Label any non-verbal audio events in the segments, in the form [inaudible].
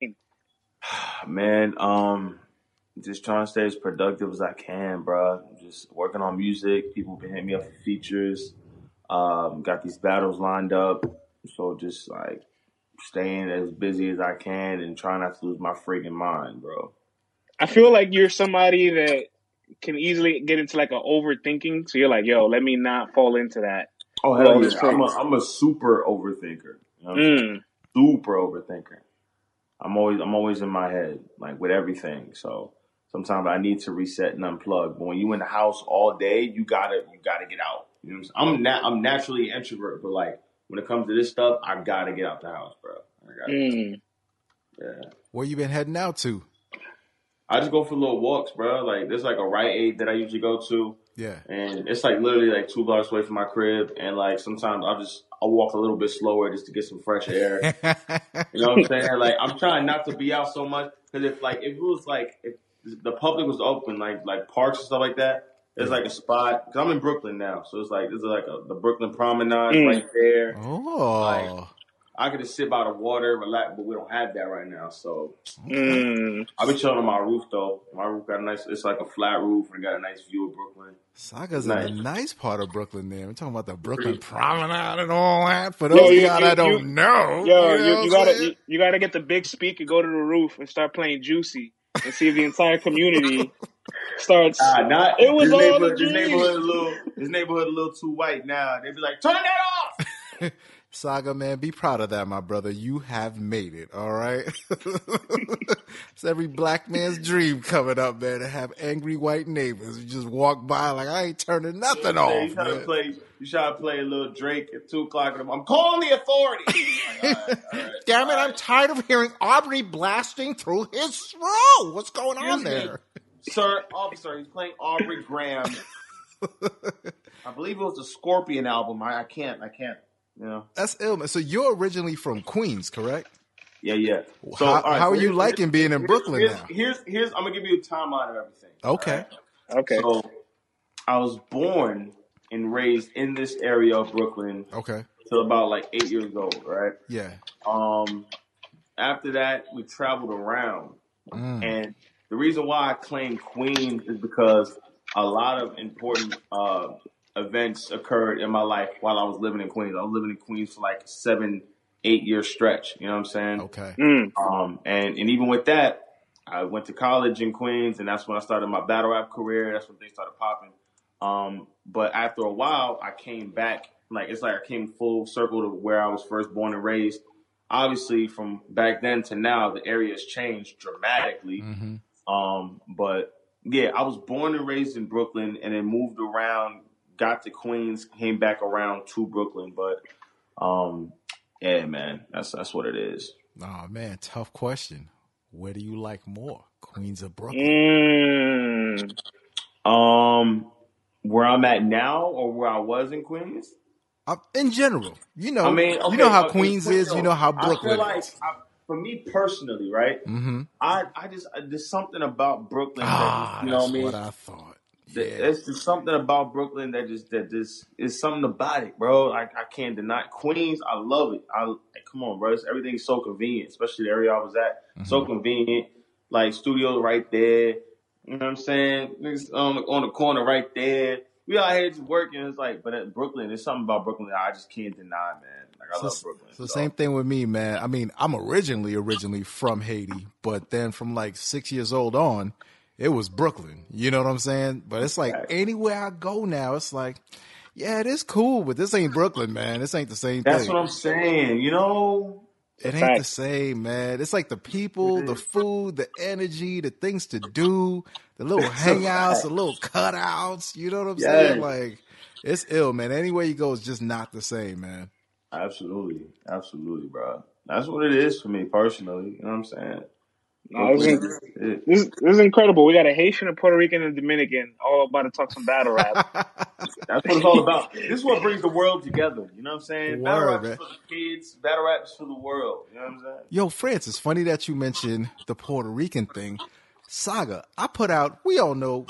[sighs] Man, um, just trying to stay as productive as I can, bro. Just working on music. People been hitting me up for features. Um, got these battles lined up. So just like staying as busy as I can and trying not to lose my freaking mind, bro. I feel like you're somebody that can easily get into like a overthinking. So you're like, yo, let me not fall into that. Oh hell yeah! I'm a. I'm a super overthinker. You know what I'm saying? Mm. Super overthinker. I'm always I'm always in my head, like with everything. So sometimes I need to reset and unplug. But when you in the house all day, you gotta you gotta get out. You know what I'm saying? I'm na- I'm naturally an introvert, but like when it comes to this stuff, I gotta get out the house, bro. I gotta, Mm. yeah. Where you been heading out to? I just go for little walks, bro. Like there's like a Rite Aid that I usually go to, Yeah. and it's like literally like two blocks away from my crib. And like sometimes I'll just I'll walk a little bit slower just to get some fresh air. [laughs] You know what I'm saying? Like I'm trying not to be out so much because if like if it was like if the public was open, like like parks and stuff like that, there's like a spot. Cause I'm in Brooklyn now, so it's like there's like a, the Brooklyn Promenade Mm. right there. oh. I could just sit by the water, relax, but we don't have that right now. So Mm. I've been chilling on my roof though. My roof got a nice. It's like a flat roof and got a nice view of Brooklyn. Saga's Nice. in the nice part of Brooklyn there. We're talking about the Brooklyn Promenade and all that. For Yo, those of you, y'all you, that don't know, yo, you know you, you gotta, you, you gotta get the big speaker, go to the roof, and start playing Juicy, and see if the entire community [laughs] starts. Ah, not It was this all a neighborhood. This neighborhood a little. This neighborhood a little too white now. They'd be like, turn that off. [laughs] Saga, man, be proud of that, my brother. You have made it, all right? [laughs] it's every black man's dream coming up, man, to have angry white neighbors. You just walk by like, I ain't turning nothing Man, off, you try to play. You try to play a little Drake at two o'clock in the morning. I'm calling the authorities. Like, all right, all right, [laughs] Damn it, all I'm tired of hearing Aubrey blasting through his throat. What's going on Excuse me, there? sir, officer. He's playing Aubrey Graham. [laughs] I believe it was the Scorpion album. I, I can't. I can't. You know. That's ill, man. So you're originally from Queens, correct? Yeah, yeah. So, how, all right, how so are you here's- liking being in here's- Brooklyn here's, now? Here's, here's, I'm gonna give you a timeline of everything. Okay. right? Okay. So, I was born and raised in this area of Brooklyn Okay. till about like eight years old, right? Yeah. Um, after that, we traveled around, Mm. and the reason why I claim Queens is because a lot of important uh, events occurred in my life while I was living in Queens. I was living in Queens for like seven, eight year stretch. You know what I'm saying? Okay. Mm. Um, and and even with that, I went to college in Queens, and that's when I started my battle rap career. That's when things started popping. Um, but after a while, I came back. Like it's like I came full circle to where I was first born and raised. Obviously, from back then to now, the area has changed dramatically. hmm Um, but yeah, I was born and raised in Brooklyn, and then moved around, got to Queens, came back around to Brooklyn. But um, yeah, man, that's that's what it is. Oh man, tough question. Where do you like more, Queens or Brooklyn? Mm. Um, where I'm at now, or where I was in Queens. Uh, in general, you know, I mean, okay, you know how okay, Queens is, you know how Brooklyn like, is. I, for me personally, right? Mm-hmm. I I just there's something about Brooklyn that Ah, just, you know that's what I mean. what I thought. Yeah. There's just something about Brooklyn that just that just is something about it, bro. Like I can't deny Queens. I love it. I like, come on, bro. It's, everything's so convenient, especially the area I was at. So Mhm. convenient. Like studios right there. You know what I'm saying? Niggas on the, on the corner right there. We out here just working. It's like, but at Brooklyn, there's something about Brooklyn that I just can't deny, man. Like I So, love Brooklyn. so So, same thing with me, man. I mean, I'm originally originally from Haiti, but then from like six years old on, it was Brooklyn. You know what I'm saying? But it's like Facts. anywhere I go now, it's like, yeah, it is cool, but this ain't Brooklyn, man. This ain't the same that's thing. what I'm saying. You know, It ain't Fact. the same, man. It's like the people, the food, the energy, the things to do, the little hangouts, the little cutouts. You know what I'm saying? Like, it's ill, man. Anywhere you go, it's just not the same, man. Absolutely, absolutely, bro. That's what it is for me personally. You know what I'm saying? No, this, is, is this, this is incredible. We got a Haitian, a Puerto Rican, and a Dominican all about to talk some battle rap. [laughs] That's what it's all about. This is what brings the world together. You know what I'm saying? Battle Word, rap is man. for the kids. Battle rap is for the world. You know what I'm saying? Yo, Francis, funny that you mentioned the Puerto Rican thing. Saga, I put out, we all know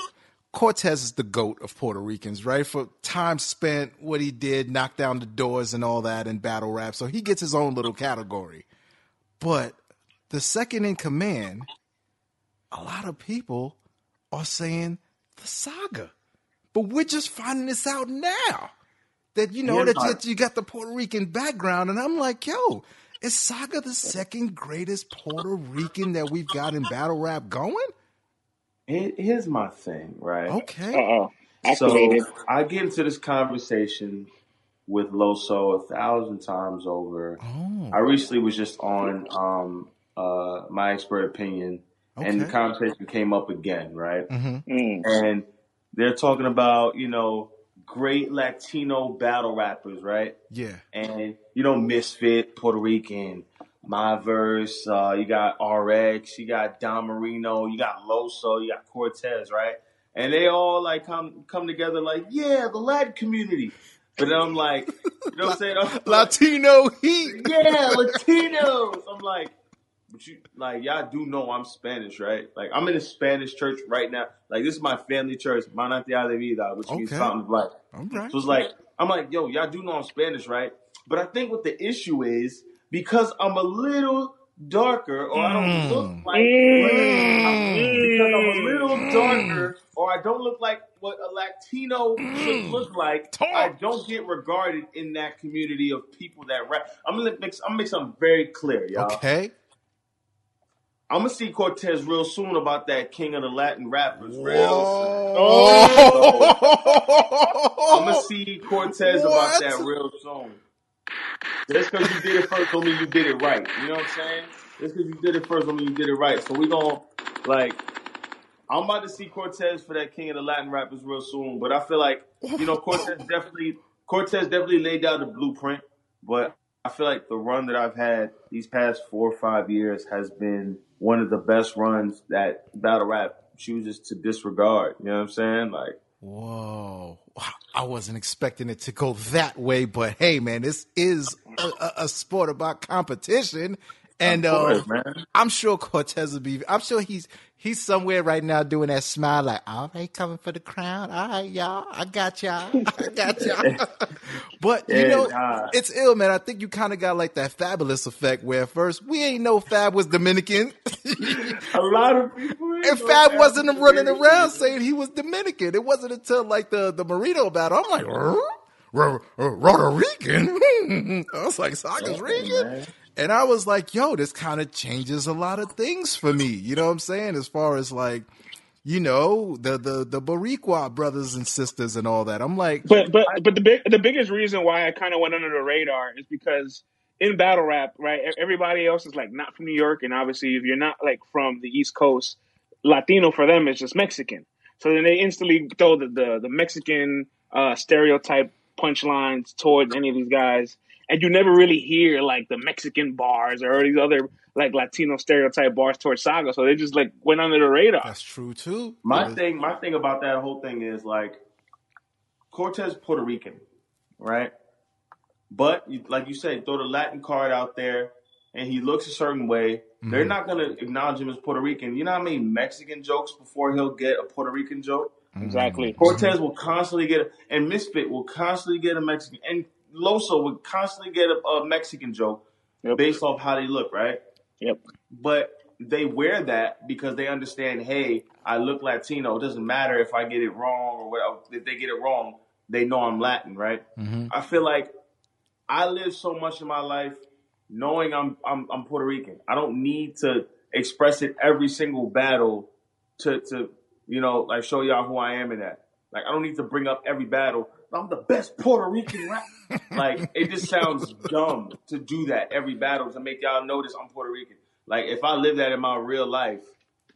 Cortez is the GOAT of Puerto Ricans, right? For time spent, what he did, knock down the doors and all that in battle rap. So he gets his own little category. But the second in command, a lot of people are saying the saga. But we're just finding this out now. That you know Here's that my- you, you got the Puerto Rican background, and I'm like, yo, is Saga the second greatest Puerto Rican that we've got in battle rap going? Here- Here's my thing, right? Okay. Uh oh. So I get into this conversation with Loso a thousand times over. Oh, I recently was just on um, uh, my expert opinion, and the conversation came up again, right? hmm Mm. And they're talking about you know great Latino battle rappers, right? yeah. And you know Misfit, Puerto Rican, My Verse, uh, you got RX, you got Don Marino, you got Loso, you got Cortez, right? And they all like come come together like, yeah, the Latin community. But then I'm like, you know what I'm saying? I'm [laughs] like, Latino heat. yeah, Latinos. I'm like, but you like y'all do know I'm Spanish, right? Like I'm in a Spanish church right now. Like this is my family church, Manantial de Vida, which means Okay. fountain of life. All right. So it's like I'm like, yo, y'all do know I'm Spanish, right? But I think what the issue is because I'm a little darker, or I don't Mm. look like Mm. because I'm a little darker, or I don't look like what a Latino should look like. Talk. I don't get regarded in that community of people that rap. I'm gonna make I'm gonna make something very clear, y'all. Okay. I'm gonna see Cortez real soon about that king of the Latin rappers. Real Whoa. I'm gonna see Cortez about that real soon. Just because you did it first don't mean you did it right. You know what I'm saying? Just because you did it first don't mean you did it right. So we gonna like I'm about to see Cortez for that king of the Latin rappers real soon. But I feel like you know Cortez [laughs] definitely Cortez definitely laid down the blueprint. But I feel like the run that I've had these past four or five years has been one of the best runs that battle rap chooses to disregard. You know what I'm saying? Like Whoa. I wasn't expecting it to go that way, but hey, man, this is a, a, sport about competition. And of course, uh. I'm sure Cortez will be, I'm sure he's he's somewhere right now doing that smile like, all right, coming for the crown. All right, y'all. I got y'all. [laughs] I got [laughs] y'all. [laughs] but, you Yeah, know, nah. it's ill, man. I think you kind of got like that fabulous effect where at first we ain't know Fab was Dominican. A lot of people. And Fab wasn't was running around saying he was Dominican. It wasn't until like the the Marino battle. I'm like, "Huh? R- R- Puerto Rican. I was like, Saga's Yeah, Rican. And I was like, yo, this kind of changes a lot of things for me. You know what I'm saying? As far as like, you know, the the the Boricua brothers and sisters and all that. I'm like, But but but the big the biggest reason why I kind of went under the radar is because in battle rap, right? Everybody else is like not from New York, and obviously if you're not like from the East Coast, Latino for them is just Mexican. So then they instantly throw the the, the Mexican uh, stereotype punchlines towards any of these guys, and you never really hear like the Mexican bars or these other like Latino stereotype bars towards Saga. So they just like went under the radar. that's true too. My Yeah. thing, my thing about that whole thing is like Cortez Puerto Rican, right? But like you said, throw the Latin card out there, and he looks a certain way. They're Mhm. not gonna acknowledge him as Puerto Rican. You know how I many Mexican jokes before he'll get a Puerto Rican joke? Exactly. Cortez will constantly get, a, and Misfit will constantly get a Mexican, and Loso would constantly get a, a Mexican joke Yep. based off how they look, right? Yep. But they wear that because they understand, hey, I look Latino. It doesn't matter if I get it wrong or whatever. If they get it wrong, they know I'm Latin, right? Mhm. I feel like I live so much in my life knowing I'm I'm, I'm Puerto Rican. I don't need to express it every single battle to to you know like show y'all who I am in that. Like I don't need to bring up every battle. I'm the best Puerto Rican rap. [laughs] like it just sounds dumb to do that every battle to make y'all notice I'm Puerto Rican. Like if I live that in my real life,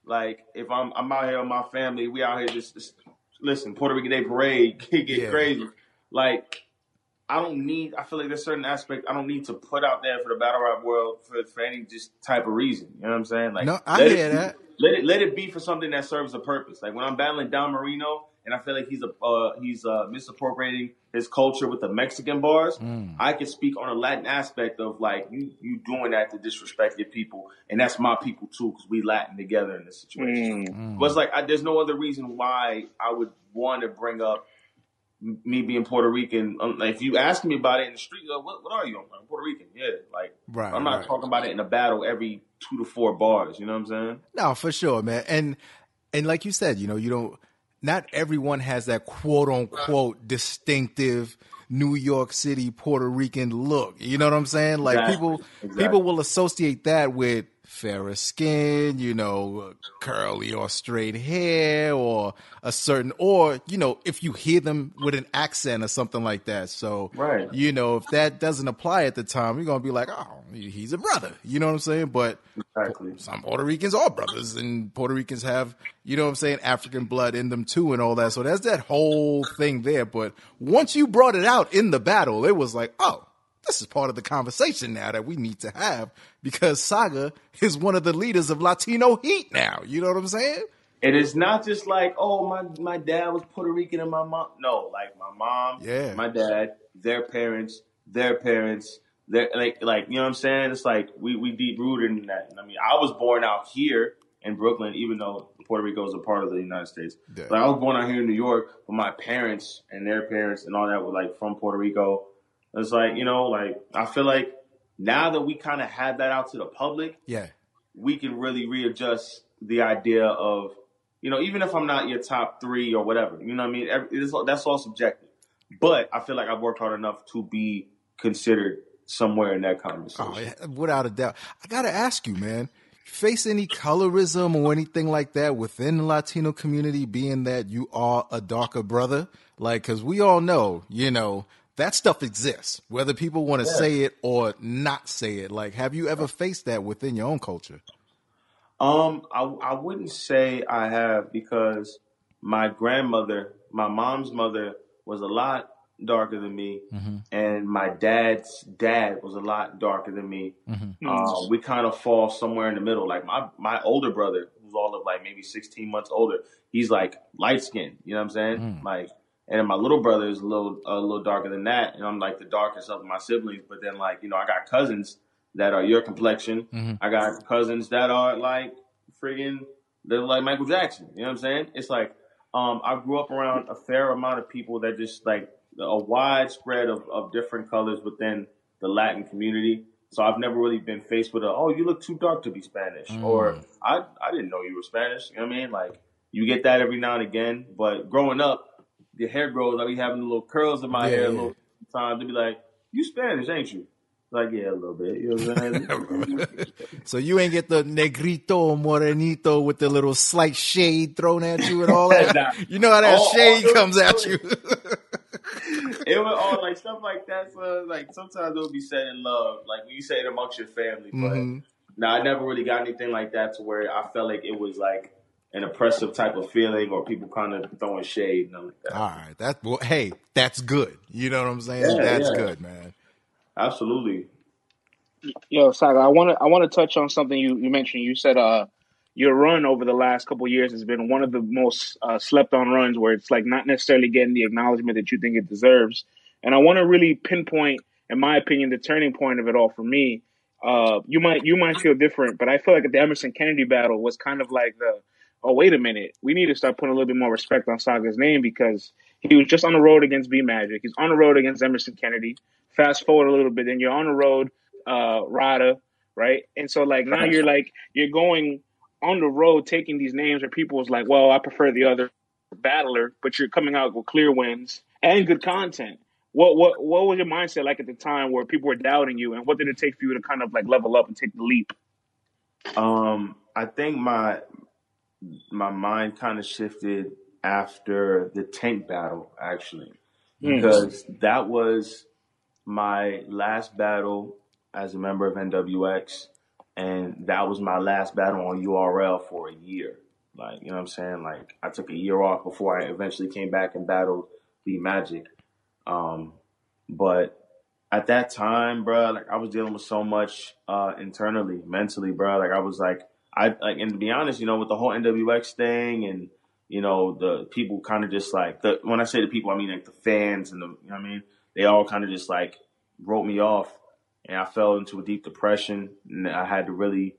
like if I'm I'm out here with my family, we out here just, just listen Puerto Rican Day Parade, [laughs] get Yeah. crazy. Like I don't need. I feel like there's certain aspect I don't need to put out there for the battle rap world for, for any just type of reason. You know what I'm saying? Like, No, I hear it that. Let it let it be for something that serves a purpose. Like when I'm battling Don Marino, and I feel like he's a uh, he's uh, misappropriating his culture with the Mexican bars. Mm. I can speak on a Latin aspect of like you you doing that to disrespect your people, and that's my people too because we Latin together in this situation. Mm. But it's like I, there's no other reason why I would want to bring up me being Puerto Rican. Um, like, if you ask me about it in the street, like, what, what are you? I'm Puerto Rican. Yeah, like Right, I'm not right. talking about it in a battle every two to four bars. You know what I'm saying? No, for sure, man. And and like you said, you know, you don't. Not everyone has that quote unquote distinctive New York City Puerto Rican look. You know what I'm saying? Like Exactly, people exactly. people will associate that with fairer skin, you know, curly or straight hair, or a certain, or you know, if you hear them with an accent or something like that. So, Right. you know, if that doesn't apply at the time, you're gonna be like, oh, he's a brother. You know what I'm saying? But Exactly. some Puerto Ricans are brothers, and Puerto Ricans have, you know what I'm saying, African blood in them too, and all that. So that's that whole thing there. But once you brought it out in the battle, it was like, oh, this is part of the conversation now that we need to have because Saga is one of the leaders of Latino Heat now. You know what I'm saying? And it's not just like, oh, my my dad was Puerto Rican and my mom. No, like my mom, Yeah. my dad, their parents, their parents, their like like you know what I'm saying? It's like we we deep rooted in that. I mean, I was born out here in Brooklyn, even though Puerto Rico is a part of the United States. Yeah. But I was born out here in New York, but my parents and their parents and all that were like from Puerto Rico. It's like you know, like I feel like now that we kind of had that out to the public, Yeah. we can really readjust the idea of, you know, even if I'm not your top three or whatever, you know what I mean? Every, that's all subjective. But I feel like I've worked hard enough to be considered somewhere in that conversation. Oh, yeah, without a doubt. I got to ask you, man, face any colorism or anything like that within the Latino community, being that you are a darker brother? Like, because we all know, you know, that stuff exists, whether people want to Yeah. say it or not say it. Like, have you ever faced that within your own culture? Um, I, I wouldn't say I have because my grandmother, my mom's mother, was a lot darker than me, and my dad's dad was a lot darker than me. Uh, we kind of fall somewhere in the middle. Like my my older brother, who's all of like maybe 16 months older, he's like light skinned. You know what I'm saying? Like, and then my little brother is a little a little darker than that, and I'm like the darkest of my siblings. But then like you know, I got cousins that are your complexion. I got cousins that are like friggin' they're like Michael Jackson. You know what I'm saying? It's like um, I grew up around a fair amount of people that just like a wide spread of, of different colors within the Latin community. So I've never really been faced with a oh you look too dark to be Spanish or I I didn't know you were Spanish. You know what I mean? Like you get that every now and again. But growing up, the hair grows. I be having the little curls in my Yeah, hair a yeah. little times. They be like, "You Spanish, ain't you?" Like yeah, a little bit. You know what I'm saying? [laughs] So you ain't get the negrito or morenito with the little slight shade thrown at you and all [laughs] that. Nah. You know how that All- all shade those comes at you. it was all like stuff like that. So like sometimes it would be said in love, like when you say it amongst your family. But Mhm. no, I never really got anything like that to where I felt like it was like an oppressive type of feeling or people kind of throwing shade and like that. All right, that well, hey, that's good. You know what I'm saying? Yeah, that's yeah. good, man. Absolutely. Yo, Saga, I want to I want to touch on something you, you mentioned. You said uh your run over the last couple of years has been one of the most uh, slept on runs where it's like not necessarily getting the acknowledgement that you think it deserves. And I want to really pinpoint, in my opinion, the turning point of it all for me. Uh, you might you might feel different, but I feel like the Emerson Kennedy battle was kind of like the oh wait a minute, we need to start putting a little bit more respect on Saga's name because he was just on the road against B Magic. He's on the road against Emerson Kennedy. Fast forward a little bit, then you're on the road, uh, Rada, right? And so like now you're like you're going on the road taking these names where people was like, well, I prefer the other battler, but you're coming out with clear wins and good content. What what what was your mindset like at the time where people were doubting you, and what did it take for you to kind of like level up and take the leap? Um, I think my my mind kind of shifted after the tank battle, actually, Hmm. because that was my last battle as a member of NWX, and that was my last battle on URL for a year. Like, you know what I'm saying? Like, I took a year off before I eventually came back and battled the Magic. Um, but at that time, bro, like I was dealing with so much uh internally, mentally, bro. Like I was like, I like, and to be honest, you know, with the whole NWX thing, and you know, the people kind of just like the when I say the people, I mean like the fans and the, you know, I mean, they all kind of just like wrote me off, and I fell into a deep depression, and I had to really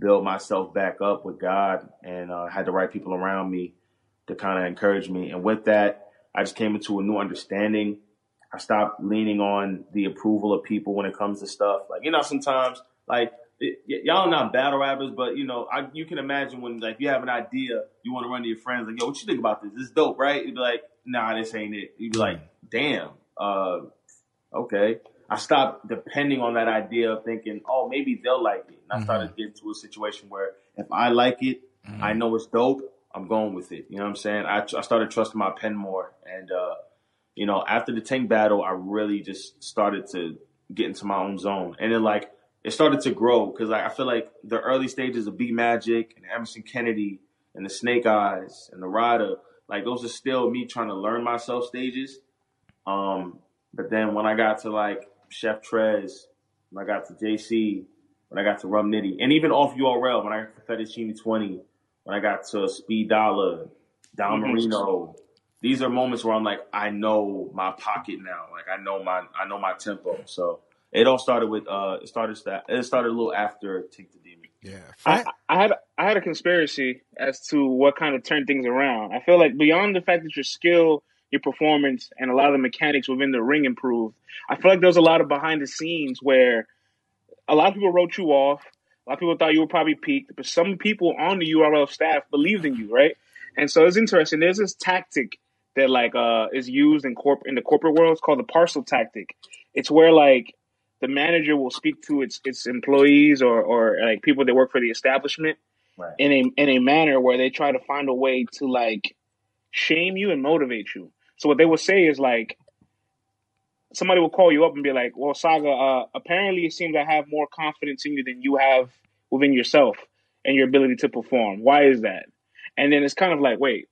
build myself back up with God, and uh, had the right people around me to kind of encourage me, and with that, I just came into a new understanding. I stopped leaning on the approval of people when it comes to stuff. Like, you know, sometimes, like, y- y'all not battle rappers, but you know, I, you can imagine when like you have an idea, you want to run to your friends, like, yo, what you think about this? This is dope, right? You'd be like, nah, this ain't it. You'd be like, damn, uh, okay. I stopped depending on that idea of thinking, oh, maybe they'll like it. And I started getting to a situation where if I like it, I know it's dope. I'm going with it. You know what I'm saying? I, I started trusting my pen more, and uh, you know, after the tank battle, I really just started to get into my own zone, and then like it started to grow because like I feel like the early stages of B Magic and Emerson Kennedy and the Snake Eyes and the Rider, like those are still me trying to learn myself stages. Um, but then when I got to like Chef Trez, when I got to JC, when I got to Rum Nitty, and even off URL, when I got to Fettuccine 20, when I got to Speed Dollar, Don. Marino, these are moments where I'm like, I know my pocket now. Like I know my I know my tempo. So it all started with uh it started sta- it started a little after Take the Demon. Yeah. I, I had I had a conspiracy as to what kind of turned things around. I feel like beyond the fact that your skill, your performance, and a lot of the mechanics within the ring improved, I feel like there was a lot of behind the scenes where a lot of people wrote you off. A lot of people thought you were probably peaked, but some people on the URL staff believed in you, right? And so it's interesting. There's this tactic that like uh is used in corp in the corporate world. It's called the parcel tactic. It's where like the manager will speak to its its employees or or like people that work for the establishment Right. in a in a manner where they try to find a way to like shame you and motivate you. So what they will say is like somebody will call you up and be like, "Well, Saga, uh, apparently it seems I have more confidence in you than you have within yourself and your ability to perform. Why is that?" And then it's kind of like, "Wait,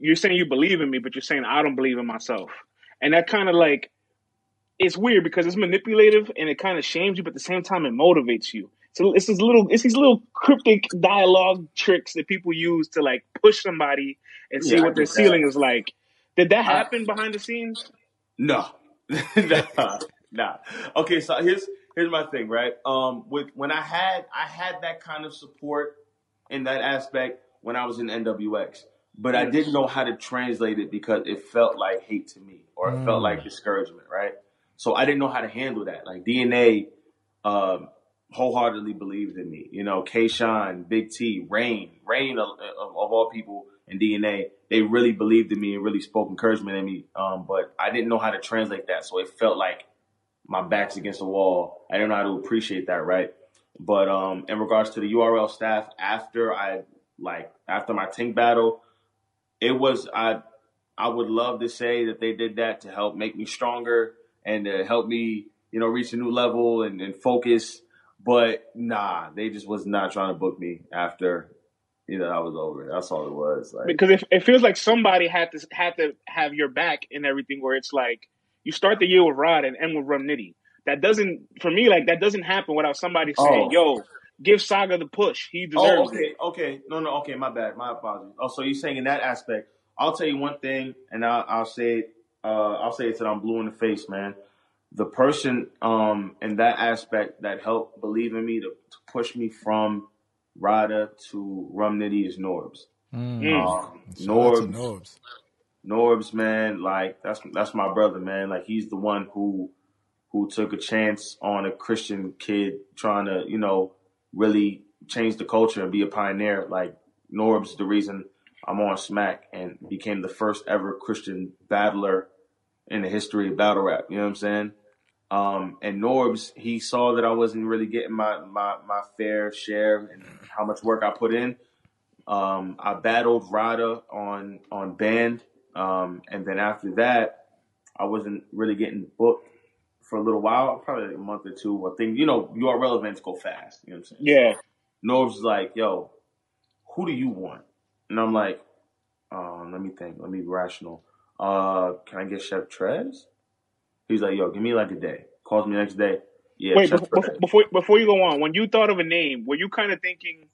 you're saying you believe in me, but you're saying I don't believe in myself." And that kind of like it's weird because it's manipulative and it kind of shames you, but at the same time it motivates you. So it's this little, it's these little cryptic dialogue tricks that people use to like push somebody and see Yeah, what their ceiling is like. Did that happen behind the scenes? No, [laughs] nah, nah. Okay, so here's here's my thing, right? Um, with when I had I had that kind of support in that aspect when I was in NWX, but I didn't know how to translate it because it felt like hate to me or it felt Mm. like discouragement, right? So I didn't know how to handle that. Like DNA, um, wholeheartedly believed in me. You know, K. Shine, Big T, Rain, Rain of, of, all people in DNA, they really believed in me and really spoke encouragement in me. Um, but I didn't know how to translate that, so it felt like my back's against the wall. I didn't know how to appreciate that, right? But um, in regards to the URL staff, after I like after my tank battle, it was I I would love to say that they did that to help make me stronger and to help me, you know, reach a new level and, and focus. But nah, they just was not trying to book me after, you know, I was over. That's all it was. Like, Because it, it feels like somebody had to had to have your back and everything. Where it's like you start the year with Rod and end with Rum Nitty. That doesn't for me like that doesn't happen without somebody oh. saying, Oh. "Yo, give Saga the push. He oh, deserves Oh, it." okay, okay. No, no, okay. My bad. My apologies. Oh, so you're saying in that aspect? I'll tell you one thing, and I'll, I'll say it. Uh, I'll say it till I'm blue in the face, man. The person um, in that aspect that helped believe in me to, to push me from Rada to Rum Nitty is Norbs. Mm. Mm. Um, Shout out to Norbs, Norbs. Norbs, man, like that's that's my brother, man. Like he's the one who who took a chance on a Christian kid trying to, you know, really change the culture and be a pioneer. Like Norbs, the reason I'm on Smack and became the first ever Christian battler in the history of battle rap. You know what I'm saying? Um, and Norbs, he saw that I wasn't really getting my, my, my fair share and how much work I put in. Um, I battled Rada on on band, um, and then after that, I wasn't really getting booked for a little while, probably like a month or two. I think you know URL events go fast. You know what I'm saying? Yeah. Norbs is like, "Yo, who do you want?" And I'm like, um, "Let me think. Let me be rational. Uh, can I get Chef Trez?" He's like, "Yo, give me like a day." Calls me next day. Yeah, Wait, Chef before, Trez. before before you go on, when you thought of a name, were you kind of thinking,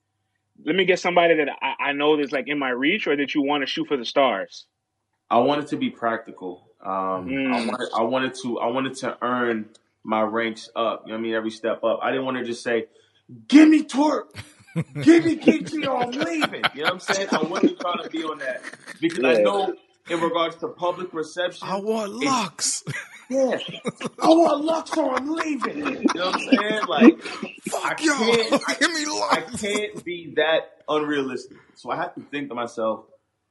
"Let me get somebody that I, I know that's like in my reach," or that you want to shoot for the stars? I wanted to be practical. Um, I Mm. wanted, I wanted to, I wanted to earn my ranks up. You know what I mean? Every step up. I didn't want to just say, "Give me Twork, [laughs] [laughs] give me Kiki, or I'm leaving." You know what I'm saying? I wasn't trying to be on that because I know in regards to public reception. I want Lux. [laughs] Yeah, I want Lux or I'm leaving. You know what I'm saying? Like, I Yo, can't, I, [laughs] give me Lux. I can't be that unrealistic. So I have to think to myself,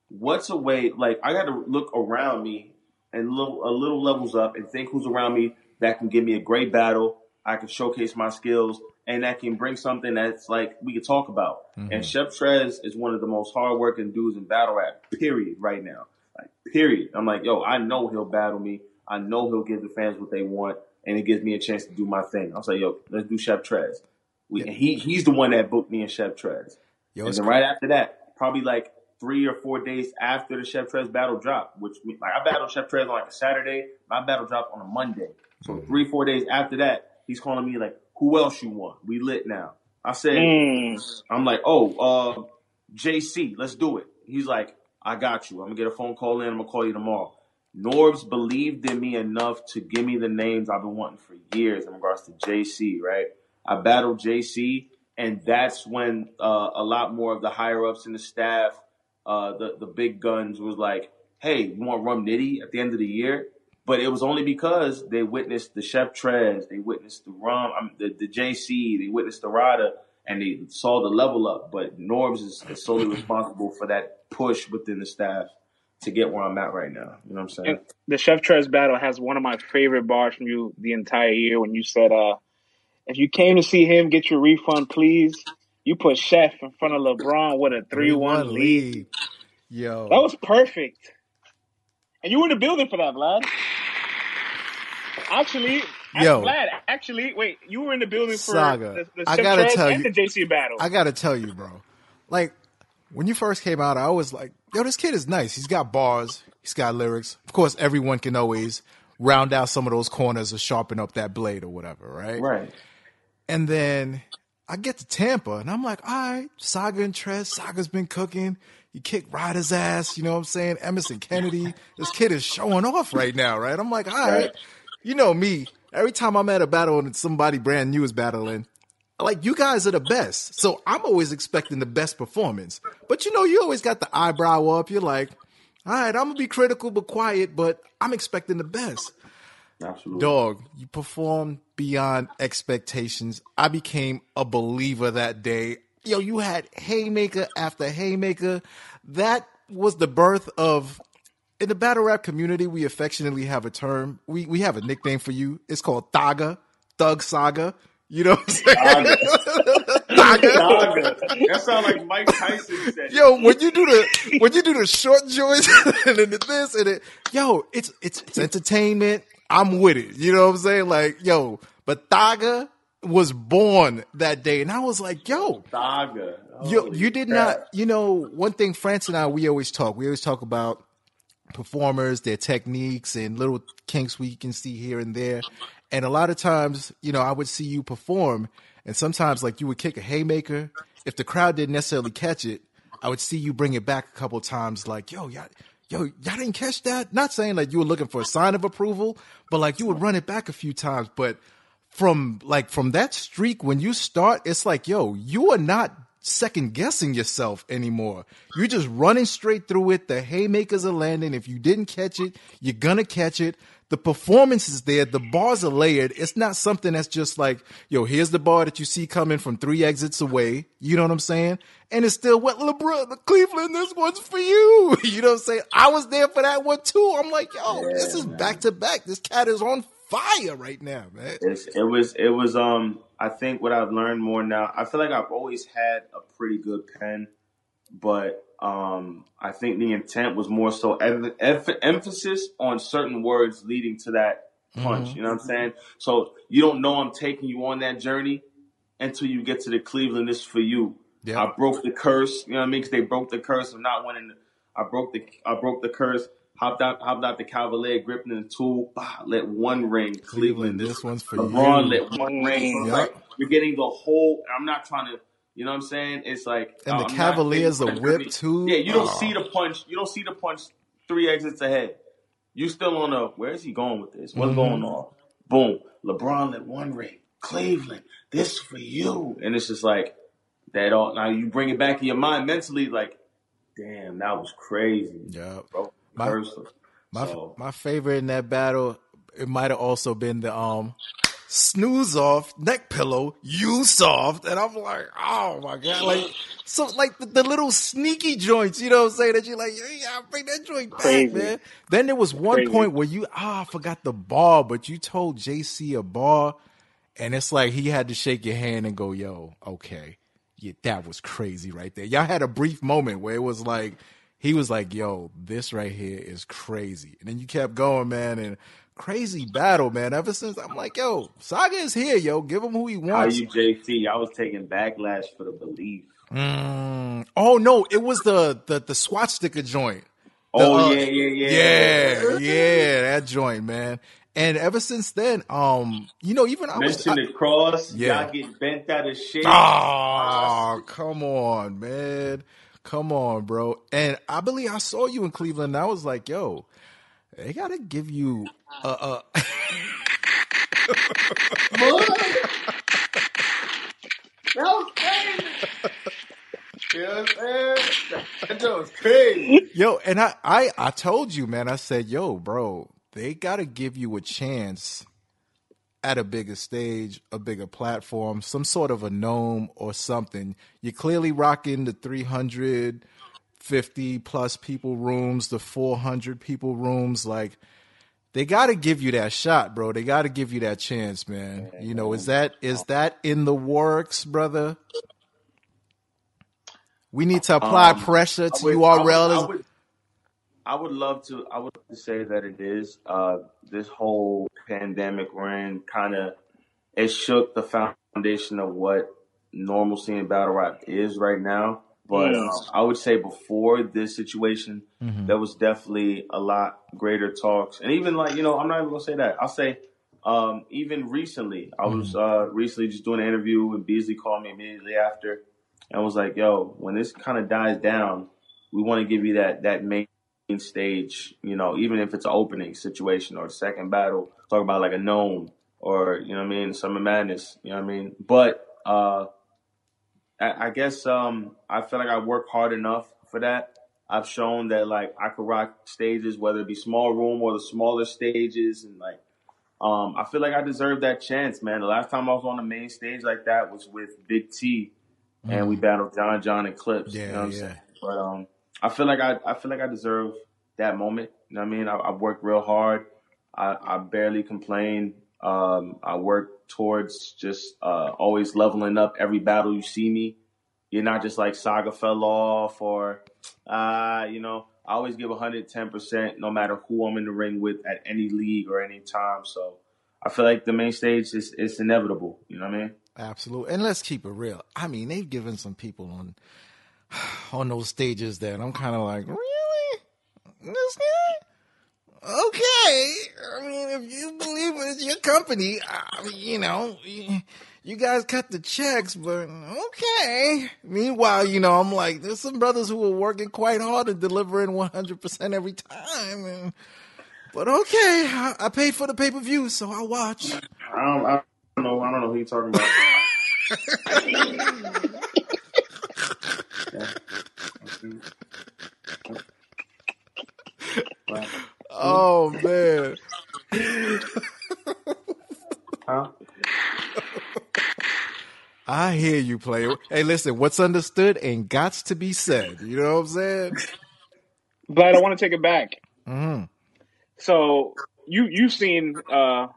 what's a way? Like, I got to look around me and little a little levels up and think who's around me that can give me a great battle. I can showcase my skills and that can bring something that's like we can talk about. And mm-hmm. Chef Trez is one of the most hardworking dudes in battle rap. Period. Right now, like period. I'm like, yo, I know he'll battle me. I know he'll give the fans what they want, and it gives me a chance to do my thing. I'll say, yo, let's do Chef Trez. We, and he he's the one that booked me and Chef Trez. Yo, and then right after that, probably like three or four days after the Chef Trez battle dropped, which like I battled Chef Trez on like a Saturday, my battle dropped on a Monday. So mm-hmm. three four days after that, he's calling me like, "Who else you want? We lit now." I said, Mm. I'm like, "Oh, uh, JC, let's do it." He's like, "I got you. I'm gonna get a phone call in. I'm gonna call you tomorrow." Norbs believed in me enough to give me the names I've been wanting for years in regards to JC, right? I battled JC, and that's when uh, a lot more of the higher ups in the staff, uh, the the big guns, was like, "Hey, you want Rum Nitty at the end of the year?" But it was only because they witnessed the Chef Trez, they witnessed the Rum, um, the, the JC, they witnessed the Rada, and they saw the level up. But Norbs is, is solely responsible for that push within the staff to get where I'm at right now. You know what I'm saying? And the Chef Trez battle has one of my favorite bars from you the entire year when you said, uh, if you came to see him, get your refund, please. You put Chef in front of LeBron with a 3 1 lead. Yo. That was perfect. And you were in the building for that, Vlad. Actually, Yo. Vlad, actually, wait, you were in the building for Saga, the, the I gotta tell and you- the JC battle. I gotta tell you, bro. Like when you first came out, I was like, "Yo, this kid is nice. He's got bars. He's got lyrics. Of course, everyone can always round out some of those corners or sharpen up that blade or whatever, right? Right. And then I get to Tampa, and I'm like, all right, Saga and Trez. Saga's been cooking. You kick Ryder's ass. You know what I'm saying? Emerson Kennedy. This kid is showing off right now, right? I'm like, all right. You know me. Every time I'm at a battle and somebody brand new is battling, like you guys are the best. So I'm always expecting the best performance. But you know, you always got the eyebrow up. You're like, all right, I'm gonna be critical but quiet, but I'm expecting the best. Absolutely. Dog, you performed beyond expectations. I became a believer that day. Yo, you had haymaker after haymaker. That was the birth of in the battle rap community, we affectionately have a term. We we have a nickname for you. It's called Thaga, Thug Saga. You know what I'm saying? Saga. Saga. [laughs] That sounds like Mike Tyson said. Yo, when you do the when you do the short joints [laughs] and then the this and it, yo, it's it's it's entertainment. I'm with it. You know what I'm saying? Like, yo, but Thaga was born that day, and I was like, yo, Thaga. you Holy you did crap. not. You know, one thing France and I we always talk. We always talk about performers, their techniques, and little kinks we can see here and there. And a lot of times, you know, I would see you perform, and sometimes like you would kick a haymaker. If the crowd didn't necessarily catch it, I would see you bring it back a couple times. Like, yo, y'all, yo, y'all didn't catch that. Not saying like you were looking for a sign of approval, but like you would run it back a few times. But from like from that streak when you start it's like yo you are not second guessing yourself anymore. You're just running straight through it. The haymakers are landing. If you didn't catch it you're gonna catch it. The performance is there. The bars are layered. It's not something that's just like yo here's the bar that you see coming from three exits away. You know what i'm saying? And it's still what lebron the cleveland this one's for you. [laughs] You know what i'm saying? I was there for that one too. I'm like yo this is back to back. This cat is on fire right now man. It's, it was it was um I think what I've learned more now I feel like I've always had a pretty good pen but um I think the intent was more so em- em- emphasis on certain words leading to that punch you know what I'm saying? So you don't know I'm taking you on that journey until you get to the Cleveland this is for you. Yeah. I broke the curse you know what I mean? Because they broke the curse of not winning I broke the I broke the curse hopped out hopped out the cavalier gripping the tool bah, let one ring Cleveland, Cleveland this one's for LeBron you. let one ring. Yep. Like, you're getting the whole. I'm not trying to. You know what I'm saying? It's like And the I'm Cavaliers getting- whip too. Yeah, you don't Oh. see the punch. You don't see the punch three exits ahead. You still on a. Where is he going with this? What's Mhm. going on? Boom. LeBron let one ring. Cleveland, this for you. And it's just like that. All now you bring it back in your mind mentally. Like, damn, that was crazy. Yeah. Bro. My-. My So- my favorite in that battle, it might have also been the um snooze off neck pillow, you soft, and I'm like, oh my god, like so like the, the little sneaky joints, you know what I'm saying? That you're like, yeah, yeah, bring that joint Crazy. back, man. Then there was one Crazy. point where you ah, I forgot the ball but you told JC a ball and it's like he had to shake your hand and go, yo, okay. Yeah, that was crazy right there. Y'all had a brief moment where it was like he was like, "Yo, this right here is crazy," and then you kept going, man, and crazy battle, man. Ever since I'm like, "Yo, Saga is here, yo. Give him who he wants. How wants." you JC? I was taking backlash for the belief. Mm. Oh no, it was the the the swatch sticker joint. The, Oh uh, yeah, yeah, yeah, yeah, yeah, that joint, man. And ever since then, um, you know, even I was. Mention the cross. Yeah. Y'all get bent out of shape. Oh, come on, man. Come on, bro. And I believe I saw you in Cleveland. And I was like, yo, they got to give you a. a That was crazy. what That was crazy. yo, and I, I, I told you, man, I said, yo, bro, they got to give you a chance at a bigger stage, a bigger platform, some sort of a NOME or something. You're clearly rocking the 350 plus people rooms, the 400 people rooms. Like, they got to give you that shot, bro. They got to give you that chance, man. You know, is that is that in the works, brother? We need to apply Um, pressure to would- URL. I would, I would, love to. I would say that it is. Uh, this whole pandemic we're in kind of it shook the foundation of what normalcy in battle rap is right now. But uh, I would say before this situation, Mhm. there was definitely a lot greater talks, and even like you know, I'm not even gonna say that. I'll say um, even recently, I was uh, recently just doing an interview, and Beasley called me immediately after, and was like, "Yo, when this kind of dies down, we want to give you that that main stage, you know, even if it's an opening situation or a second battle, talk about like a NOME or you know what I mean, Summer Madness, you know what I mean. But uh, I, I guess um, I feel like I work hard enough for that. I've shown that like I could rock stages, whether it be small room or the smaller stages, and like um, I feel like I deserve that chance, man. The last time I was on the main stage like that was with Big T, and we battled John John and Clips. you Mm. Yeah, know what I'm yeah. saying? But um, I feel like I I feel like I deserve that moment. You know what I mean? I, I worked real hard. I, I barely complain. Um, I work towards just uh, always leveling up every battle you see me. You're not just like Saga fell off or, uh, you know, I always give 110% no matter who I'm in the ring with at any league or any time. So I feel like the main stage is it's inevitable. You know what I mean? Absolutely. And let's keep it real. I mean, they've given some people on [sighs] on those stages that I'm kind of like, really? This guy? Okay. I mean, if you believe it's your company, I mean, you know, you- you guys cut the checks, but okay. Meanwhile, you know, I'm like, there's some brothers who are working quite hard and delivering 100% every time. And, but okay, I, I paid for the pay per view, so I'll watch. I don't, I don't know. I don't know who you're talking about. [laughs] Yeah. [laughs] Oh, man. Huh? I hear you, player. Hey, listen, what's understood and gots to be said. You know what I'm saying? But I want to take it back. hmm So you you've seen uh,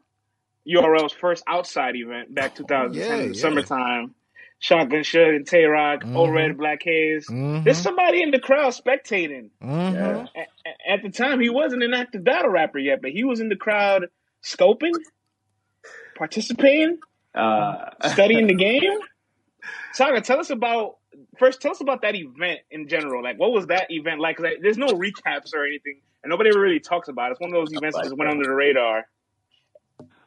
URL's first outside event back 2010 Yeah, in yeah. The summertime. Shotgun Suge and Tay Roc, Mhm. Old Red Black Haze. Mhm. There's somebody in the crowd spectating. hmm Yeah. A- a- At the time, he wasn't an active battle rapper yet, but he was in the crowd scoping, participating, Uh, studying the game. [laughs] Saga, tell us about first. Tell us about that event in general. Like, what was that event like? 'Cause, like, there's no recaps or anything, and nobody really talks about it. It's one of those events that just went under the radar.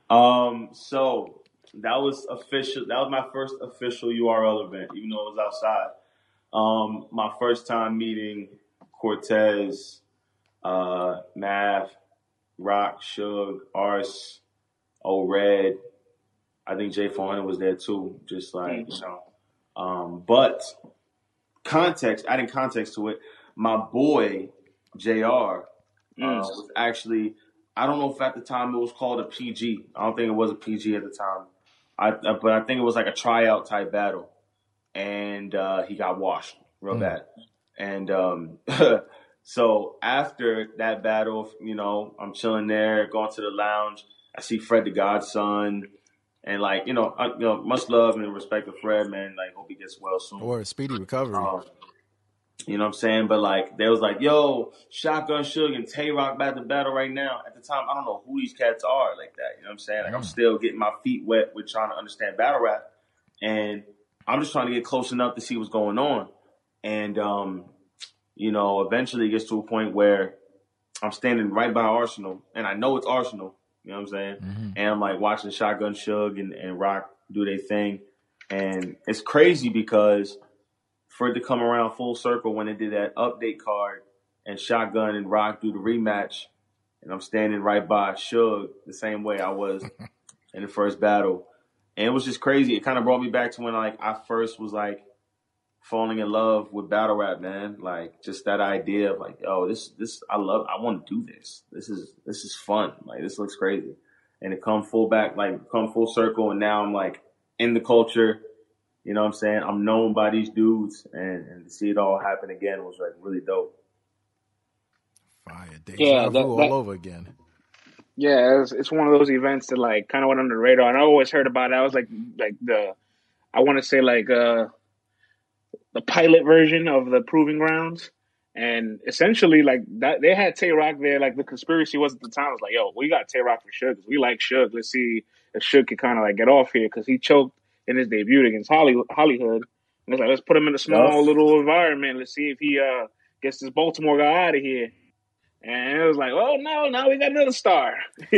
Um, so that was official. That was my first official URL event, even though it was outside. Um, my first time meeting Cortez, uh, Mav, Rock, Suge, Ars, O Red. I think Jay Foreigner was there too. Just like you know, um, but context, adding context to it, my boy Jr. uh, Mm. was actually I don't know if at the time it was called a PG. I don't think it was a PG at the time. I, uh, but I think it was like a tryout type battle, and uh, he got washed real Mm. bad. And um, [laughs] so after that battle, you know, I'm chilling there, going to the lounge. I see Fred the Godson, and like you know, I, you know, much love and respect to Fred, man. Like hope he gets well soon. Or speedy recovery. Um, you know what I'm saying? But like, they was like, yo, Shotgun Suge and Tay Roc about to battle right now. At the time, I don't know who these cats are like that. You know what I'm saying? Like, I'm Mm. still getting my feet wet with trying to understand battle rap. And I'm just trying to get close enough to see what's going on. And, um, you know, eventually it gets to a point where I'm standing right by Arsonal and I know it's Arsonal. You know what I'm saying? Mhm. and I'm like watching Shotgun Suge and, and Roc do their thing. And it's crazy because for it to come around full circle when they did that update card and Shotgun and Roc do the rematch, and I'm standing right by Suge the same way I was [laughs] in the first battle. And it was just crazy. It kind of brought me back to when like I first was like falling in love with battle rap, man. Like just that idea of like, oh, this this I love I want to do this. This is this is fun. Like this looks crazy. And it come full back, like come full circle and now I'm like in the culture. You know what I'm saying? I'm known by these dudes and, and to see it all happen again was like really dope. Fire. Deja Yeah, vu that- all that- over again. Yeah, it's, it's one of those events that like kind of went under the radar, and I always heard about it. I was like, like the, I want to say like uh, the pilot version of the Proving Grounds, and essentially like that they had Tay Roc there. Like the conspiracy was at the time was like, yo, we got Tay Roc for Suge 'cause we like Suge. Let's see if Suge can kind of like get off here because he choked in his debut against Holly Hollywood, and it's like let's put him in a small little environment. Let's see if he uh gets this Baltimore guy out of here. And it was like, oh no, now we got another star. [laughs]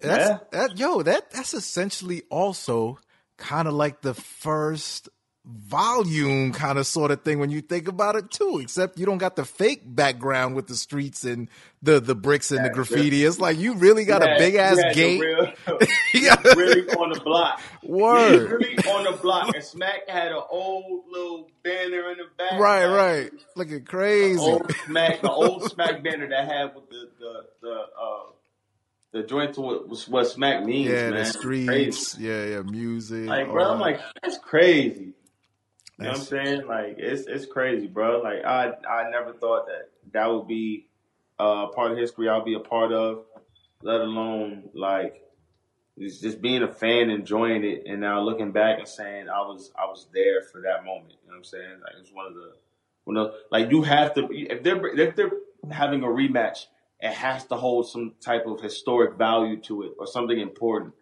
That's Yeah. that yo, that that's essentially also kind of like the first volume kind of sort of thing when you think about it too, except you don't got the fake background with the streets and the the bricks and the graffiti. It's like you really got Yeah, a big ass the gate. real- [laughs] really on the block. [laughs] Word. really on the block. And Smack had an old little banner in the back. Right, right. Looking crazy. Old Smack, the old Smack banner that had with the the the uh the joint to what was what Smack means, Yeah, man. the streets. Yeah, yeah, music. Like, bro, I'm like, that's crazy. You know what I'm saying? Like, it's it's crazy, bro. Like, I I never thought that that would be uh, part of history I'll be a part of, let alone like just being a fan, enjoying it, and now looking back and saying I was I was there for that moment. You know what I'm saying? Like, it's one of the one of like you have to if they're if they're having a rematch, it has to hold some type of historic value to it or something important.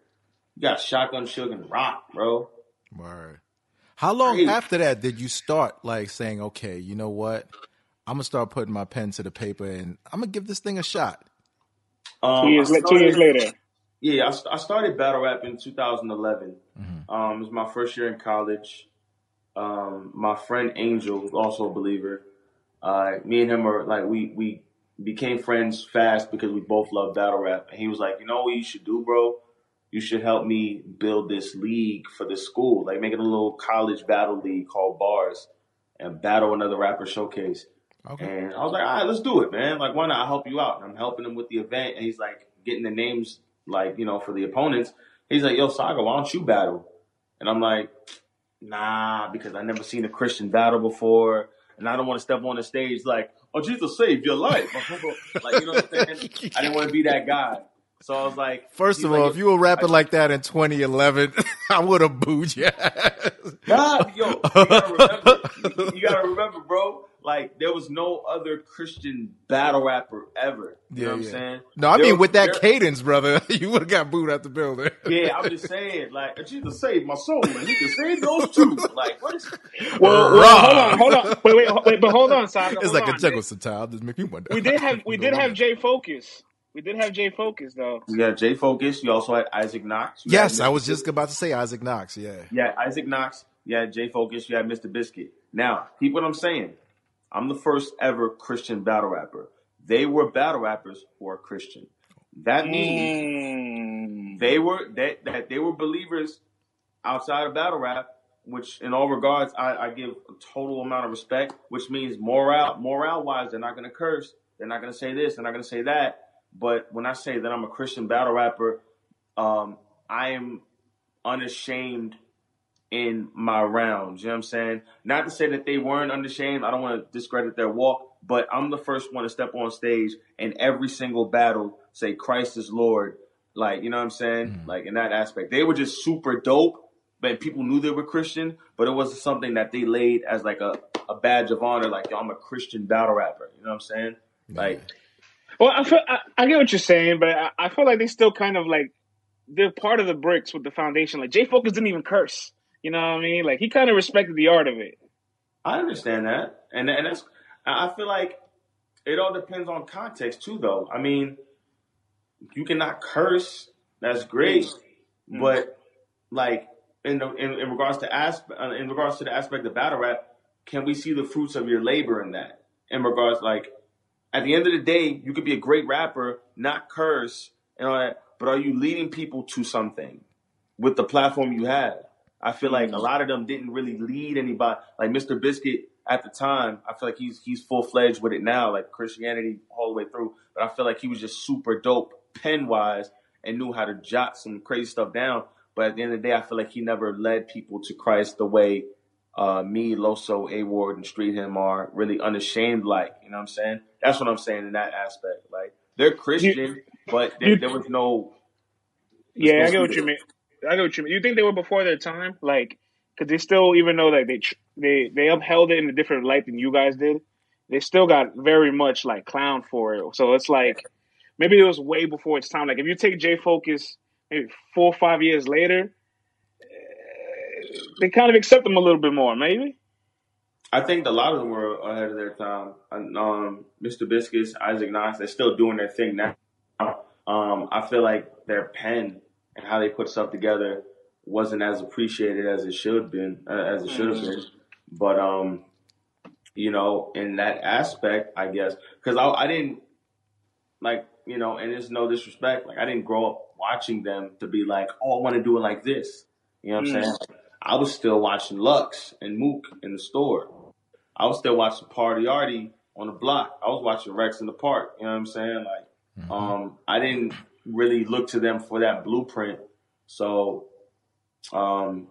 You got Shotgun Suge and Roc, bro. Word. How long Crazy. after that did you start like saying, okay, you know what? I'm gonna start putting my pen to the paper and I'm gonna give this thing a shot. Um, two years, I la- two years later. Yeah, I, I started battle rap in 2011. Mhm. Um, it was my first year in college. Um, my friend Angel, who's also a believer, uh, me and him are like we we became friends fast because we both love battle rap. And he was like, you know what you should do, bro? You should help me build this league for the school, like making a little college battle league called Bars, and battle another rapper showcase. Okay. And I was like, all right, let's do it, man. Like, why not? I'll help you out. And I'm helping him with the event. And he's like getting the names, like, you know, for the opponents. He's like, yo, Saga, why don't you battle? And I'm like, nah, because I never seen a Christian battle before. And I don't want to step on the stage like, oh, Jesus saved your life. [laughs] like, you know what I'm saying? I didn't want to be that guy. So I was like, First he's of like, all, if you were rapping like that in 2011, [laughs] I would have booed you. Nah, yo, you gotta [laughs] remember, you gotta remember, bro. Like there was no other Christian battle rapper ever. You know what I'm saying? No, I There mean was- with that there- cadence, brother, [laughs] you would have got booed out the building. Yeah, I'm just saying, like Jesus saved my soul, and He can save those too. Like what is? Well, well, hold on, hold on. Wait, wait, wait, but hold on, Saga. It's like on. a juggle style. Just make me wonder. We did have we did have Jay Focus. We did have Jay Focus though. You got Jay Focus. You also had Isaac Knox. You Yes, I was Mr. just about to say Isaac Knox. Yeah. Yeah, Isaac Knox. You had Jay Focus. You had Mr. Biscuit. Now, keep what I'm saying. I'm the first ever Christian battle rapper. They were battle rappers who are Christian. That means Mm. they were that that they were believers outside of battle rap, which in all regards I, I give a total amount of respect, which means moral morale wise they're not gonna curse. They're not gonna say this. They're not gonna say that. But when I say that I'm a Christian battle rapper, um, I am unashamed in my rounds. You know what I'm saying? Not to say that they weren't unashamed. I don't want to discredit their walk, but I'm the first one to step on stage and every single battle say Christ is Lord. Like, you know what I'm saying? Mm. Like in that aspect. They were just super dope. But people knew they were Christian, but it wasn't something that they laid as like a, a badge of honor, like, yo, I'm a Christian battle rapper. You know what I'm saying? Like Well, I feel I, I, get what you're saying, but I, I feel like they still kind of like they're part of the bricks with the foundation. Like Jay Focus didn't even curse. You know what I mean? Like he kind of respected the art of it. I understand that, and and that's I feel like it all depends on context too, though. I mean, you cannot curse. That's great, mm-hmm. but like in the in, in regards to aspect uh, in regards to the aspect of battle rap, can we see the fruits of your labor in that? In regards, like at the end of the day, you could be a great rapper, not curse and all that, but are you leading people to something with the platform you have? I feel like a mm. lot of them didn't really lead anybody. Like Mr. Biscuit at the time, I feel like he's he's full fledged with it now, like Christianity all the way through. But I feel like he was just super dope pen wise and knew how to jot some crazy stuff down. But at the end of the day, I feel like he never led people to Christ the way uh, me, Loso, A Ward, and Street Him are really unashamed like. You know what I'm saying? That's what I'm saying in that aspect. Like they're Christian, you, but there, there was no. Yeah, I get what you mean. I get what you mean. You think they were before their time, like, because they still, even though like they they they upheld it in a different light than you guys did, they still got very much like clown for it. So it's like maybe it was way before its time. Like if you take J Focus maybe four or five years later, they kind of accept them a little bit more, maybe. I think a lot of them were ahead of their time. Um, Mr. Biscuits, Isaac Knox, they're still doing their thing now. Um, I feel like their pen and how they put stuff together wasn't as appreciated as it should have been, uh, as it should have been. But um, you know, in that aspect, I guess, because I, I didn't like, you know, and there's no disrespect, like I didn't grow up watching them to be like, oh, I want to do it like this. You know what I'm mm. saying? I was still watching Lux and Mook in the store. I was still watching Party Artie on the block. I was watching Rex in the park. You know what I'm saying? Like, mm-hmm. um, I didn't really look to them for that blueprint. So, um,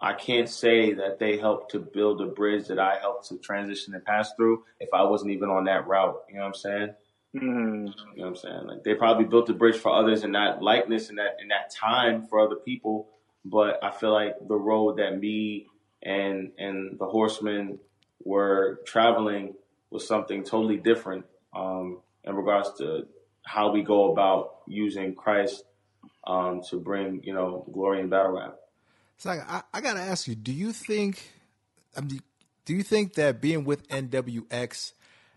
I can't say that they helped to build a bridge that I helped to transition and pass through if I wasn't even on that route. You know what I'm saying? Mm-hmm. You know what I'm saying? Like they probably built a bridge for others in that likeness and that in that time for other people. But I feel like the road that me and and the horsemen were traveling was something totally different um, in regards to how we go about using Christ um, to bring you know glory in battle rap. So I, I gotta ask you, do you think, I mean, do you think that being with NWX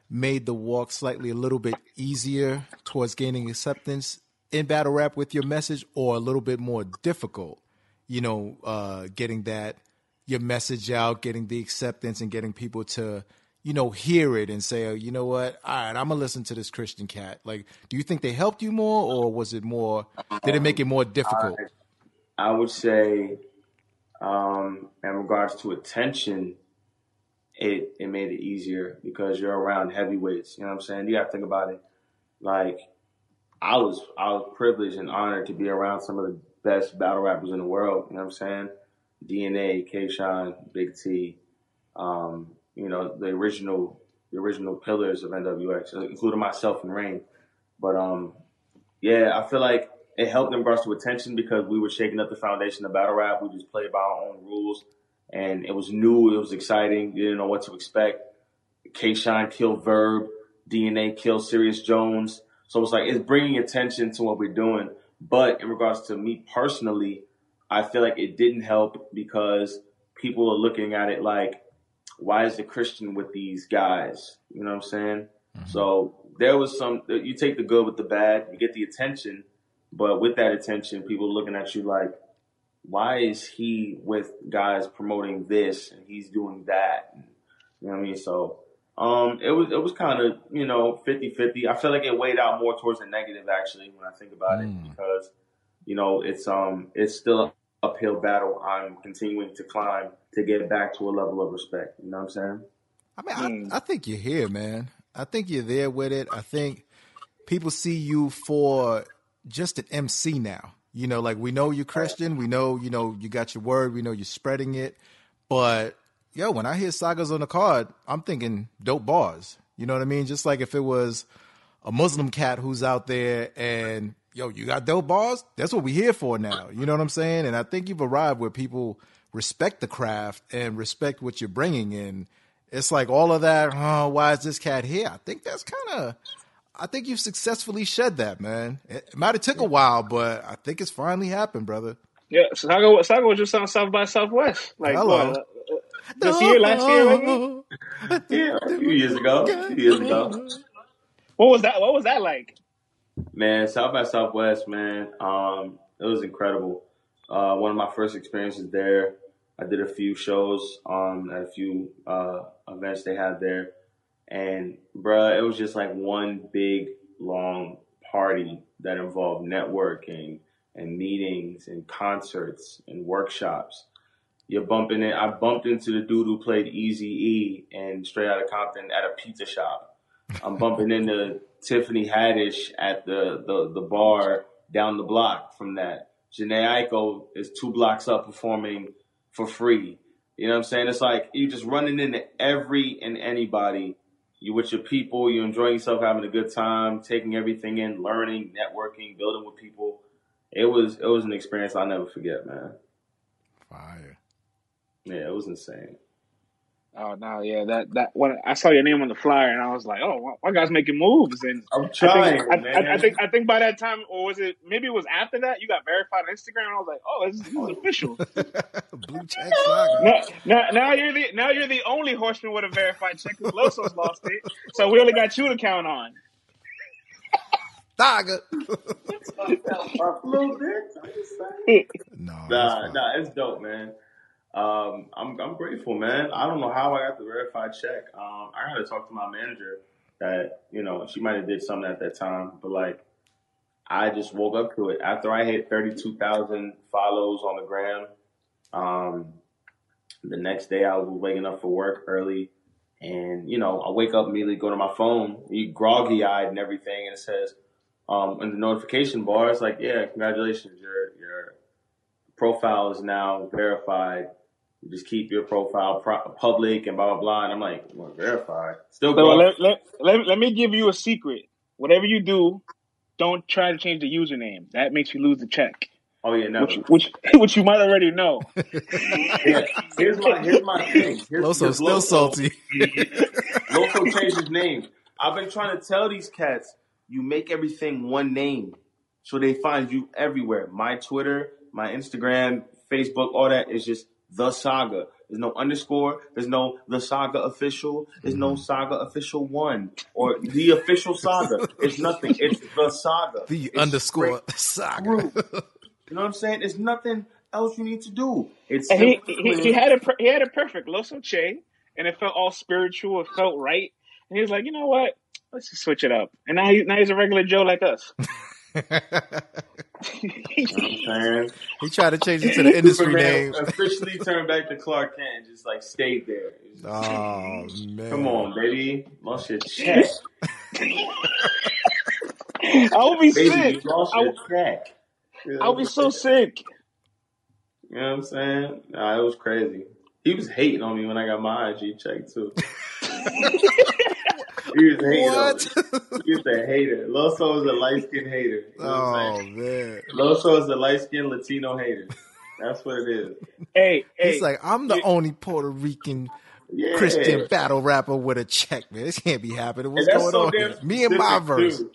made the walk slightly a little bit easier towards gaining acceptance in battle rap with your message, or a little bit more difficult? You know, uh, getting that your message out, getting the acceptance, and getting people to you know, hear it and say, oh, you know what, all right, I'm gonna listen to this Christian cat. Like, do you think they helped you more, or was it more? Did it make it more difficult? I, I would say, um, in regards to attention, it it made it easier because you're around heavyweights. You know what I'm saying? You got to think about it. Like, I was I was privileged and honored to be around some of the best battle rappers in the world. You know what I'm saying? DNA, K. Shine, Big T. Um, you know, the original the original pillars of NWX, including myself and Rain. But um, yeah, I feel like it helped them brush to attention because we were shaking up the foundation of battle rap. We just played by our own rules, and it was new. It was exciting. You didn't know what to expect. K Shine killed Verb, DNA killed Serius Jones. So it's like it's bringing attention to what we're doing. But in regards to me personally, I feel like it didn't help because people are looking at it like why is the Christian with these guys? You know what I'm saying? Mm-hmm. So there was some, you take the good with the bad, you get the attention, but with that attention, people looking at you like, why is he with guys promoting this and he's doing that? You know what I mean? So, um, it was, it was kind of, you know, 50 50. I feel like it weighed out more towards the negative actually when I think about mm. it because, you know, it's, um, it's still uphill battle I'm continuing to climb to get back to a level of respect. You know what I'm saying? I mean, I, hmm. I think you're here, man. I think you're there with it. I think people see you for just an MC now. You know, like we know you're Christian, we know you know you got your word, we know you're spreading it, but yo, when I hear sagas on the card, I'm thinking dope bars. You know what I mean? Just like if it was a Muslim cat who's out there and yo, you got dope bars. That's what we here for now. You know what I'm saying? And I think you've arrived where people respect the craft and respect what you're bringing in. It's like all of that. Oh, why is this cat here? I think that's kind of. I think you've successfully shed that, man. It might have took a while, but I think it's finally happened, brother. Yeah, Saga, Saga was just on South by Southwest. Like, Hello. This year, last year, maybe? yeah, a few years ago. A few years ago. What was that? What was that like? Man, South by Southwest, man. Um, it was incredible. Uh, one of my first experiences there. I did a few shows um, at a few uh, events they had there, and bruh, it was just like one big long party that involved networking and meetings and concerts and workshops. You're bumping it. I bumped into the dude who played Easy E and Straight Outta Compton at a pizza shop. I'm bumping into [laughs] Tiffany Haddish at the, the, the bar down the block from that. Jhené Aiko is two blocks up performing for free. You know what I'm saying? It's like you're just running into every and anybody. You with your people, you're enjoying yourself, having a good time, taking everything in, learning, networking, building with people. It was it was an experience I'll never forget, man. Fire. Yeah, it was insane. Oh no, yeah, that that when I saw your name on the flyer, and I was like, oh, my guy's making moves, and I'm trying. I think, I, I, think I think by that time, or was it maybe it was after that you got verified on Instagram? And I was like, oh, this, this is [laughs] official. [laughs] Blue check saga. Now, now, now, you're the now you're the only horseman with a verified check. Because Loso's lost it, so we only got you to count on. Saga. [laughs] No, nah, nah, it's dope, man. Um, I'm I'm grateful, man. I don't know how I got the verified check. Um, I had to talk to my manager. That you know, she might have did something at that time, but like, I just woke up to it after I hit thirty two thousand follows on the gram. Um, the next day I was waking up for work early, and you know, I wake up immediately, go to my phone, groggy eyed and everything, and it says, um, in the notification bar, it's like, yeah, congratulations, your your profile is now verified just keep your profile pro- public and blah blah blah. And I'm like, well, verified. Still, so let, let, let, let me give you a secret. Whatever you do, don't try to change the username. That makes you lose the check. Oh yeah, never. Which, which, [laughs] which you might already know. [laughs] yeah. Here's my here's my thing. Here's, Loso here's still Loso. salty. [laughs] Loso changed his name. I've been trying to tell these cats, you make everything one name, so they find you everywhere. My Twitter, my Instagram, Facebook, all that is just the saga. There's no underscore. There's no the saga official. There's no mm-hmm. saga official one or the official saga. It's nothing. It's the saga. The it's underscore saga. you know what I'm saying? There's nothing else you need to do. It's he, he, he, had a he had a perfect Loso Che, and it felt all spiritual. It felt right, and he was like, you know what? Let's just switch it up. And now he, now he's a regular Joe like us. [laughs] you know he tried to change it to the [laughs] industry name. Officially turned back to Clark Kent and just like stayed there. oh man! Come on, baby, lost your check. I'll be baby, sick. lost I'll, your check. I'll be so sick. You know what I'm saying? Nah, it was crazy. He was hating on me when I got my IG check too. [laughs] He was a hater. What? He was a hater. Loso is a light skinned hater. You know oh man. Loso is a light skinned Latino hater. That's what it is. Hey, hey. He's like, I'm the only Puerto Rican yeah. Christian battle rapper with a check, man. This can't be happening. What's going so on here? Me and my verse. Too.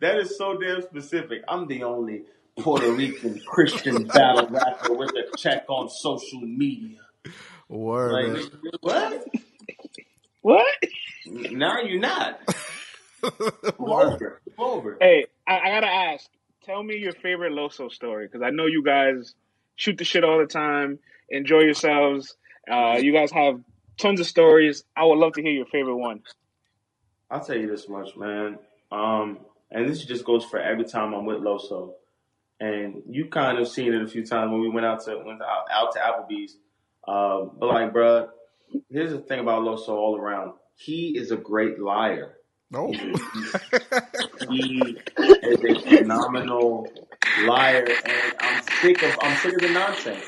That is so damn specific. I'm the only Puerto Rican Christian battle rapper with a check on social media. Word. Like, what? What? Now you're not. [laughs] over. over. Hey, I, I, gotta ask. Tell me your favorite Loso story because I know you guys shoot the shit all the time. Enjoy yourselves. Uh, you guys have tons of stories. I would love to hear your favorite one. I'll tell you this much, man. Um, and this just goes for every time I'm with Loso. And you kind of seen it a few times when we went out to went out, out to Applebee's. Um, but like, bruh, here's the thing about Loso all around. He is a great liar. Oh, [laughs] He is a phenomenal liar, and I'm sick of I'm sick of the nonsense.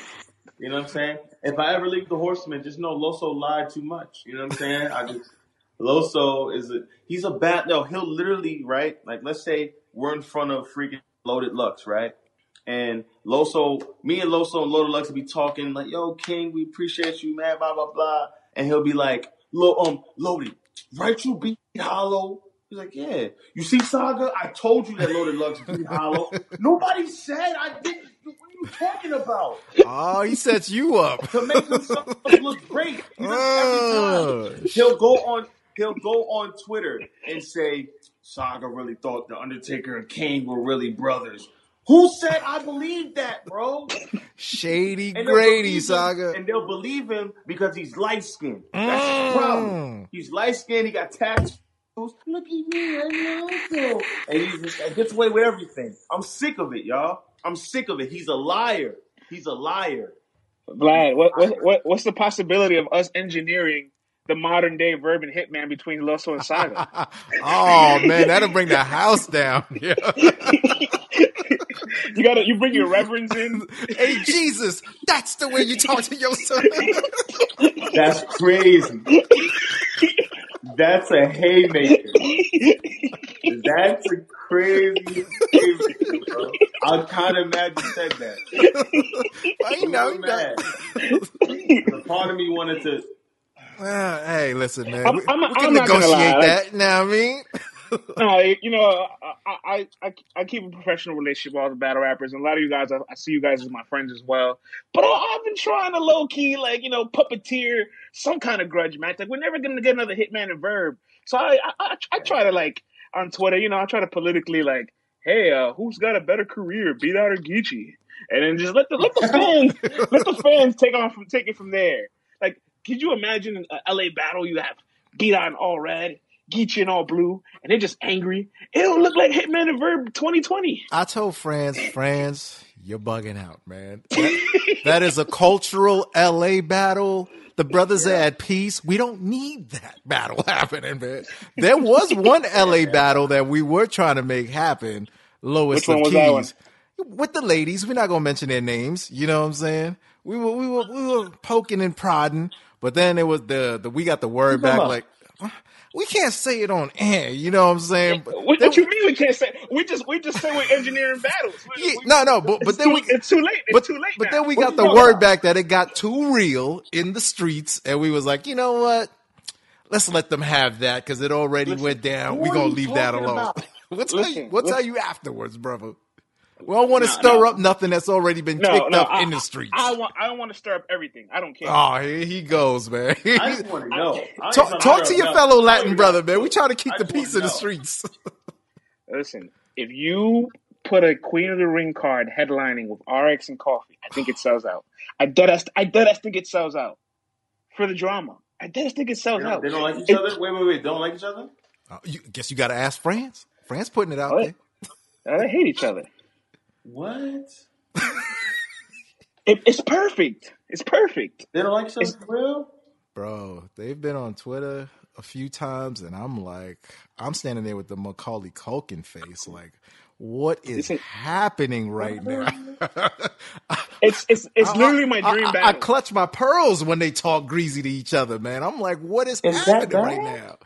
You know what I'm saying? If I ever leave the Horsemen, just know Loso lied too much. You know what I'm saying? I just Loso is a he's a bad no. He'll literally right like let's say we're in front of freaking Loaded Lux, right? And Loso, me and Loso and Loaded Lux will be talking like, "Yo, King, we appreciate you, man." Blah blah blah. And he'll be like, "Lo, um, Loaded, right? You beat Hollow." He's like, "Yeah." You see, Saga, I told you that Loaded Lux beat Hollow. [laughs] Nobody said I didn't. What are you talking about? oh, he sets you up. to make himself look great. He does it every time. He'll go on he'll go on Twitter and say, Saga really thought the Undertaker and Kane were really brothers. Who said I believe that, bro? Shady Grady believe him- saga. and they'll believe him because he's light skinned. That's his problem. Mm. He's light skinned, he got tattoos. Look at me, I'm also. And he just and gets away with everything. I'm sick of it, y'all. I'm sick of it. He's a liar. He's a liar. Vlad, what, what what what's the possibility of us engineering the modern day Verb Hitman between Loso and Saga? [laughs] oh man, that'll bring the house down. Yeah. [laughs] you gotta you bring your reverends in. [laughs] hey Jesus, that's the way you talk to your son. [laughs] That's crazy. That's a haymaker. That's a crazy haymaker, bro. I'm kind of mad you said that. Why you know, you know. mad. A part of me wanted to. Well, hey, listen, man. I'm- I'm- we can I'm not gonna negotiate lie, that. You know what I mean? [laughs] No, you know, I, I I I keep a professional relationship with all the battle rappers, and a lot of you guys, I, I see you guys as my friends as well. But I, I've been trying to low key, like you know, puppeteer some kind of grudge match. Like we're never gonna get another Hitman and Verb, so I I, I, I try to like on Twitter, you know, I try to politically like, hey, uh, who's got a better career, Beat Out or Geechee? And then just let the let the [laughs] fans let the fans take on from take it from there. Like, could you imagine an LA battle? You have Beat Out in all red. Geechee in all blue, and they're just angry. It'll look like Hitman and Verb 2020. I told friends, friends, you're bugging out, man. That, that is a cultural LA battle. The brothers are at peace. We don't need that battle [laughs] happening, man. There was one LA battle that we were trying to make happen. Lowest Which one of was that one? keys. With the ladies, we're not gonna mention their names. You know what I'm saying? We were we were we were poking and prodding, but then it was the the we got the word back like we can't say it on air. You know what I'm saying? But What, what you mean we can't say? We just we just say we're engineering battles. We- Yeah, we- no, no, but, but then too, we it's too late. It's but, too late. but now. then we What got the word about? back that it got too real in the streets, and we was like, you know what? Let's let them have that because it already Listen, went down. We gonna you leave that alone. about? [laughs] we'll tell you. Listen, We'll tell listen. you afterwards, brother. We don't want to No, stir no. up nothing that's already been no, kicked no, up I, in the streets. I want I don't want to stir up everything. I don't care. oh, here he goes, man. I just want [laughs] to know. I talk talk to your up fellow Latin brother, man. We try to keep the peace in the streets. Listen, if you put a Queen of the Ring card headlining with RX and Coffee, I think it sells out. I dead ass, I dead ass think it sells out for the drama. I dead ass think it sells don't, out. they don't like each It- other? Wait, wait, wait. Don't like each other? Uh, you, guess you got to ask France. France putting it out What? there. They hate each other. What? It, it's perfect. It's perfect. They don't like each other real? Bro, they've been on Twitter a few times, and I'm like, I'm standing there with the Macaulay Culkin face, like, what is Listen. happening right now? [laughs] It's it's it's I- literally my dream I, I, battle. clutch my pearls when they talk greasy to each other, man. I'm like, what is, Is happening right now?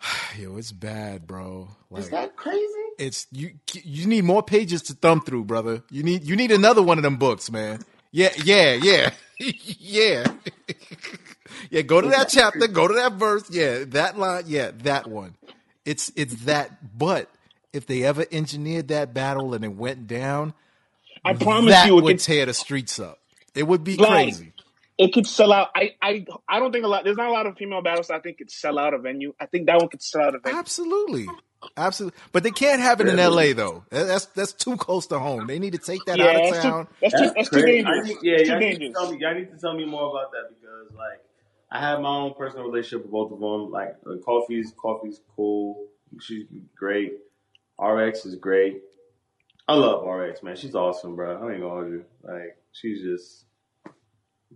[sighs] Yo, it's bad, bro. Like, Is that crazy? It's you. You need more pages to thumb through, brother. You need you need another one of them books, man. Yeah, yeah, yeah, [laughs] yeah, [laughs] yeah. Go to that chapter. Go to that verse. Yeah, that line. Yeah, that one. It's it's that. But if they ever engineered that battle and it went down, I promise that you, it would could, tear the streets up. It would be Like, crazy. it could sell out. I, I I don't think a lot. There's not a lot of female battles. I think it could sell out a venue. I think that one could sell out a venue. Absolutely. Absolutely. But they can't have it in LA though. That's that's too close to home. They need to take that yeah, out of that's town. too that's too That's that's too crazy. I dangerous. need, yeah, too y'all need, to dangerous. tell me, y'all need to tell me more about that because, like, I have my own personal relationship with both of them. Like, uh, Coffee's Coffee's cool. She's great. RX is great. I love RX, man. She's awesome, bro. I ain't gonna hold you. Like, she's just.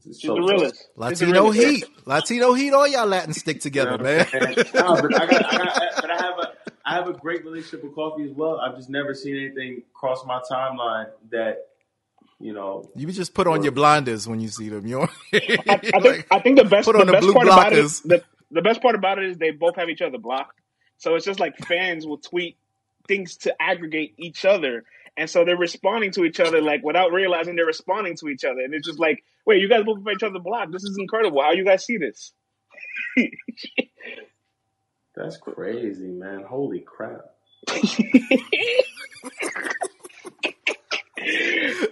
She's so the dope. realest. She's the Latino realest. heat. Latino heat, all y'all Latin stick together, know man. what [laughs] no, but I got, I got, but I have a I have a great relationship with coffee as well. I've just never seen anything cross my timeline that you know. You just put on your blinders when you see them. You know? I, I think [laughs] I think the best put the on the best blue part about it blockers. the, the best part about it is they both have each other blocked. So it's just like fans will tweet things to aggregate each other. And so they're responding to each other like without realizing they're responding to each other. And it's just like, wait, you guys both have each other blocked. This is incredible. How you guys see this? [laughs] That's crazy, man. Holy crap. [laughs]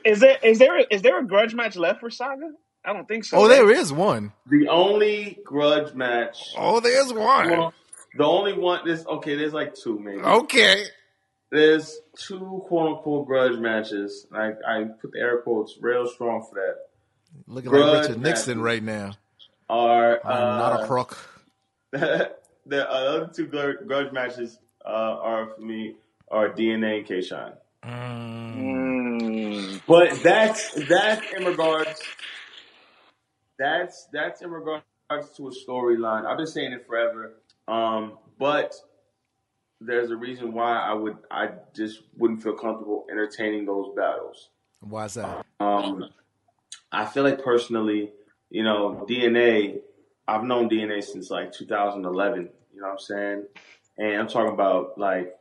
is there is there is there a grudge match left for Saga? I don't think so. oh, right? there is one. The only grudge match. Oh, there's one. Well, the only one. There's okay. There's like two maybe. Okay. There's two quote unquote grudge matches. I I put the air quotes real strong for that. Looking Grudge like Richard Nixon right now. Are I'm not a uh, crook. [laughs] the other two grudge grudge matches uh, are for me are DNA and K Shine. Mm. Mm. But that's that's in regards. That's that's in regards to a storyline. I've been saying it forever. Um, but there's a reason why I would I just wouldn't feel comfortable entertaining those battles. Why's that? Um, I feel like personally, you know, DNA. I've known DNA since like 2011. You know what I'm saying? And I'm talking about like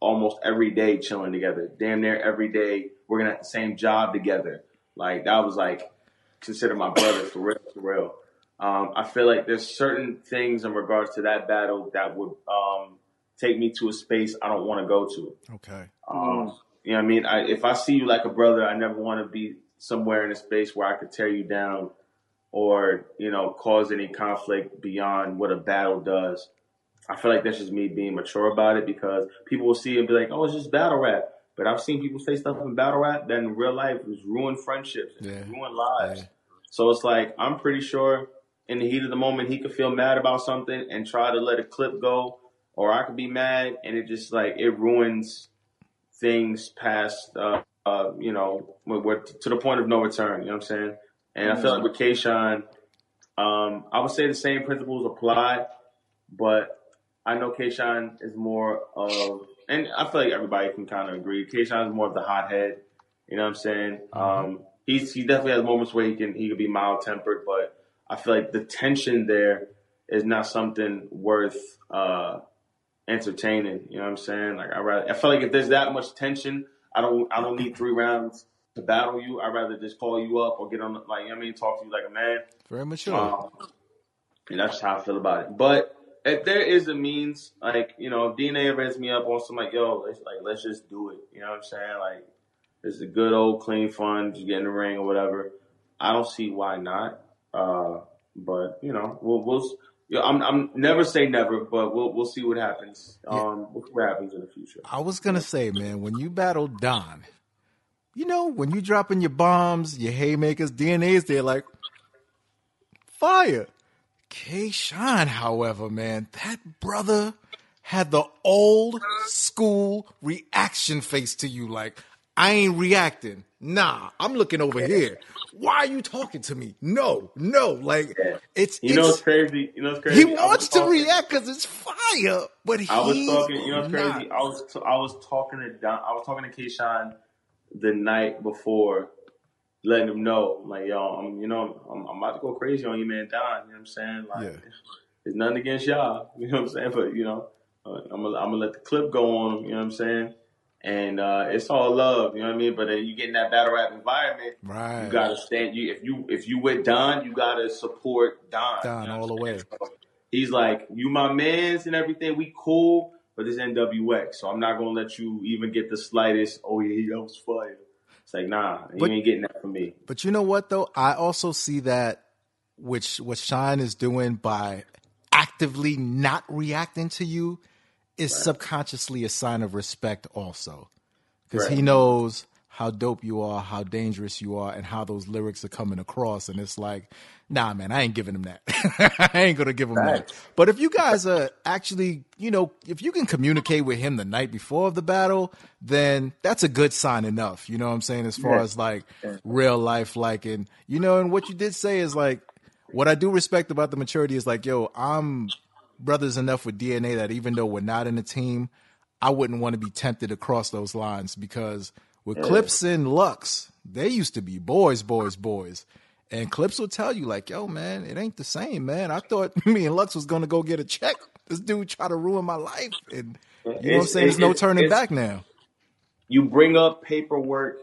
almost every day chilling together. Damn near every day working at the same job together. Like that was like consider my brother for real, for real. Um, I feel like there's certain things in regards to that battle that would um, take me to a space I don't want to go to. Okay. Um, you know what I mean? I, if I see you like a brother, I never want to be somewhere in a space where I could tear you down or, you know, cause any conflict beyond what a battle does. I feel like that's just me being mature about it because people will see it and be like, oh, it's just battle rap. But I've seen people say stuff in battle rap that in real life has ruined friendships Yeah. ruined lives. Yeah. So it's like, I'm pretty sure in the heat of the moment, he could feel mad about something and try to let a clip go. Or I could be mad and it just like, it ruins things past, uh, uh, you know, to the point of no return. You know what I'm saying? And I feel like with K Shine, um, I would say the same principles apply, but I know K Shine is more of, and I feel like everybody can kind of agree. K Shine is more of the hothead. You know what I'm saying? Um, he's he definitely has moments where he can he can be mild tempered, but I feel like the tension there is not something worth uh, entertaining. You know what I'm saying? Like I rather I feel like if there's that much tension, I don't I don't need three rounds to battle you. I'd rather just call you up or get on the, like you know what I mean, talk to you like a man. Very mature. Um, and that's how I feel about it. But if there is a means, like you know, if DNA ever hits me up on some like, yo, let's like let's just do it. You know what I'm saying? Like it's a good old clean fun, just get in the ring or whatever. I don't see why not. Uh, but you know, we'll we'll. s- You know, I'm I'm never say never, but we'll we'll see what happens. Um, we'll what happens in the future. I was gonna say, man, when you battle Don, you know, when you dropping your bombs, your haymakers, DNA's there like fire. K Shine, however, man, that brother had the old school reaction face to you, like, I ain't reacting. Nah, I'm looking over here. Why are you talking to me? No, no. Like it's You know it's what's crazy? You know what's crazy? he wants to talking- react because it's fire, but I was talking. You know what's not. crazy? I was t- I was talking to Don, I was talking to K Shine the night before, letting him know, like, yo, I'm you know I'm, I'm about to go crazy on you, man, Don. You know what I'm saying? Like, Yeah. it's nothing against y'all. [laughs] You know what I'm saying? But you know, uh, I'm gonna I'm gonna let the clip go on him. You know what I'm saying? And uh, it's all love. You know what I mean? But then you get in that battle rap environment. Right. You gotta stand. You if you if you with Don, you gotta support Don. Don you know all the way. So he's like, you my man's and everything. We cool, but this NWX, so I'm not gonna let you even get the slightest. Oh yeah, that was fire. It's like nah, But- you ain't getting that from me. But you know what though? I also see that which what Shine is doing by actively not reacting to you is subconsciously a sign of respect also. Because he knows how dope you are, how dangerous you are, and how those lyrics are coming across. And it's like, nah, man, I ain't giving him that. [laughs] I ain't gonna give him that. But if you guys are actually, you know, if you can communicate with him the night before of the battle, then that's a good sign enough. You know what I'm saying? As far Yeah. as like real life, like, and you know, and what you did say is like, what I do respect about the maturity is like, yo, I'm brothers enough with DNA that even though we're not in a team, I wouldn't want to be tempted to cross those lines because with Yeah. Clips and Lux, they used to be boys, boys, boys. And Clips will tell you, like, yo, man, it ain't the same, man. I thought [laughs] me and Lux was gonna go get a check. This dude tried to ruin my life. And you know what I'm saying? There's no turning it's- back now. you bring up paperwork,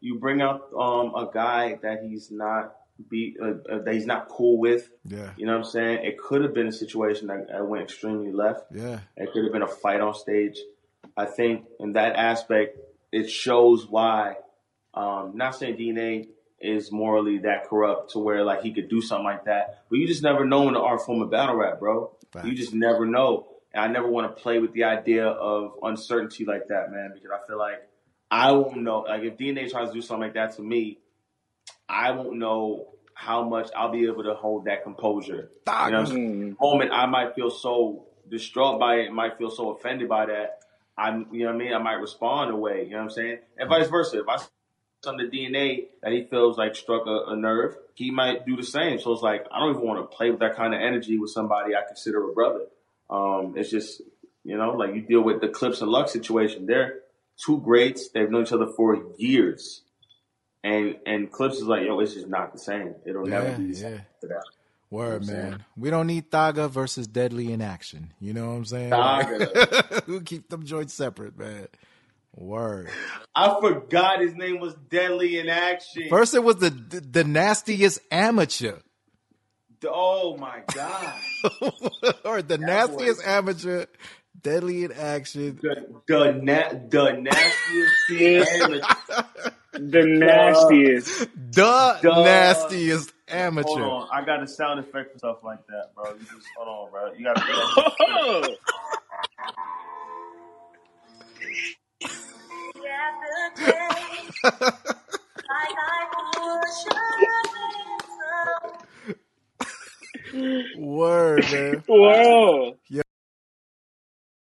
you bring up um, a guy that he's not be uh, uh, that he's not cool with. Yeah. You know what I'm saying? It could have been a situation that, that went extremely left. Yeah. It could have been a fight on stage. I think in that aspect, it shows why. Um, not saying DNA is morally that corrupt to where like he could do something like that, but you just never know in the art form of battle rap, bro. Facts. You just never know. And I never want to play with the idea of uncertainty like that, man, because I feel like I won't know. Like if DNA tries to do something like that to me, I won't know how much I'll be able to hold that composure. You know? Mm. moment I might feel so distraught by it, might feel so offended by that. I'm, you know what I mean? I might respond away. You know what I'm saying? And vice versa. If I on the DNA that he feels like struck a, a nerve, he might do the same. So it's like I don't even want to play with that kind of energy with somebody I consider a brother. Um, it's just you know, like you deal with the Clips and Luck situation. They're two greats. They've known each other for years, and and Clips is like, yo, it's just not the same. It'll never Yeah, be the same yeah. that. Word, You know man. We don't need Thaga versus Deadly in action. You know what I'm saying? Thaga. [laughs] we'll keep them joints separate, man. Word. I forgot his name was Deadly in Action. First, it was the the, nastiest amateur. Oh my god! [laughs] or the that nastiest was... amateur, Deadly in Action. The the, the nastiest [laughs] amateur. The nastiest. The, the nastiest amateur. Hold on, I got a sound effect for stuff like that, bro. You just hold on, bro. You got. [laughs] [laughs] Word, man. Whoa. Yeah.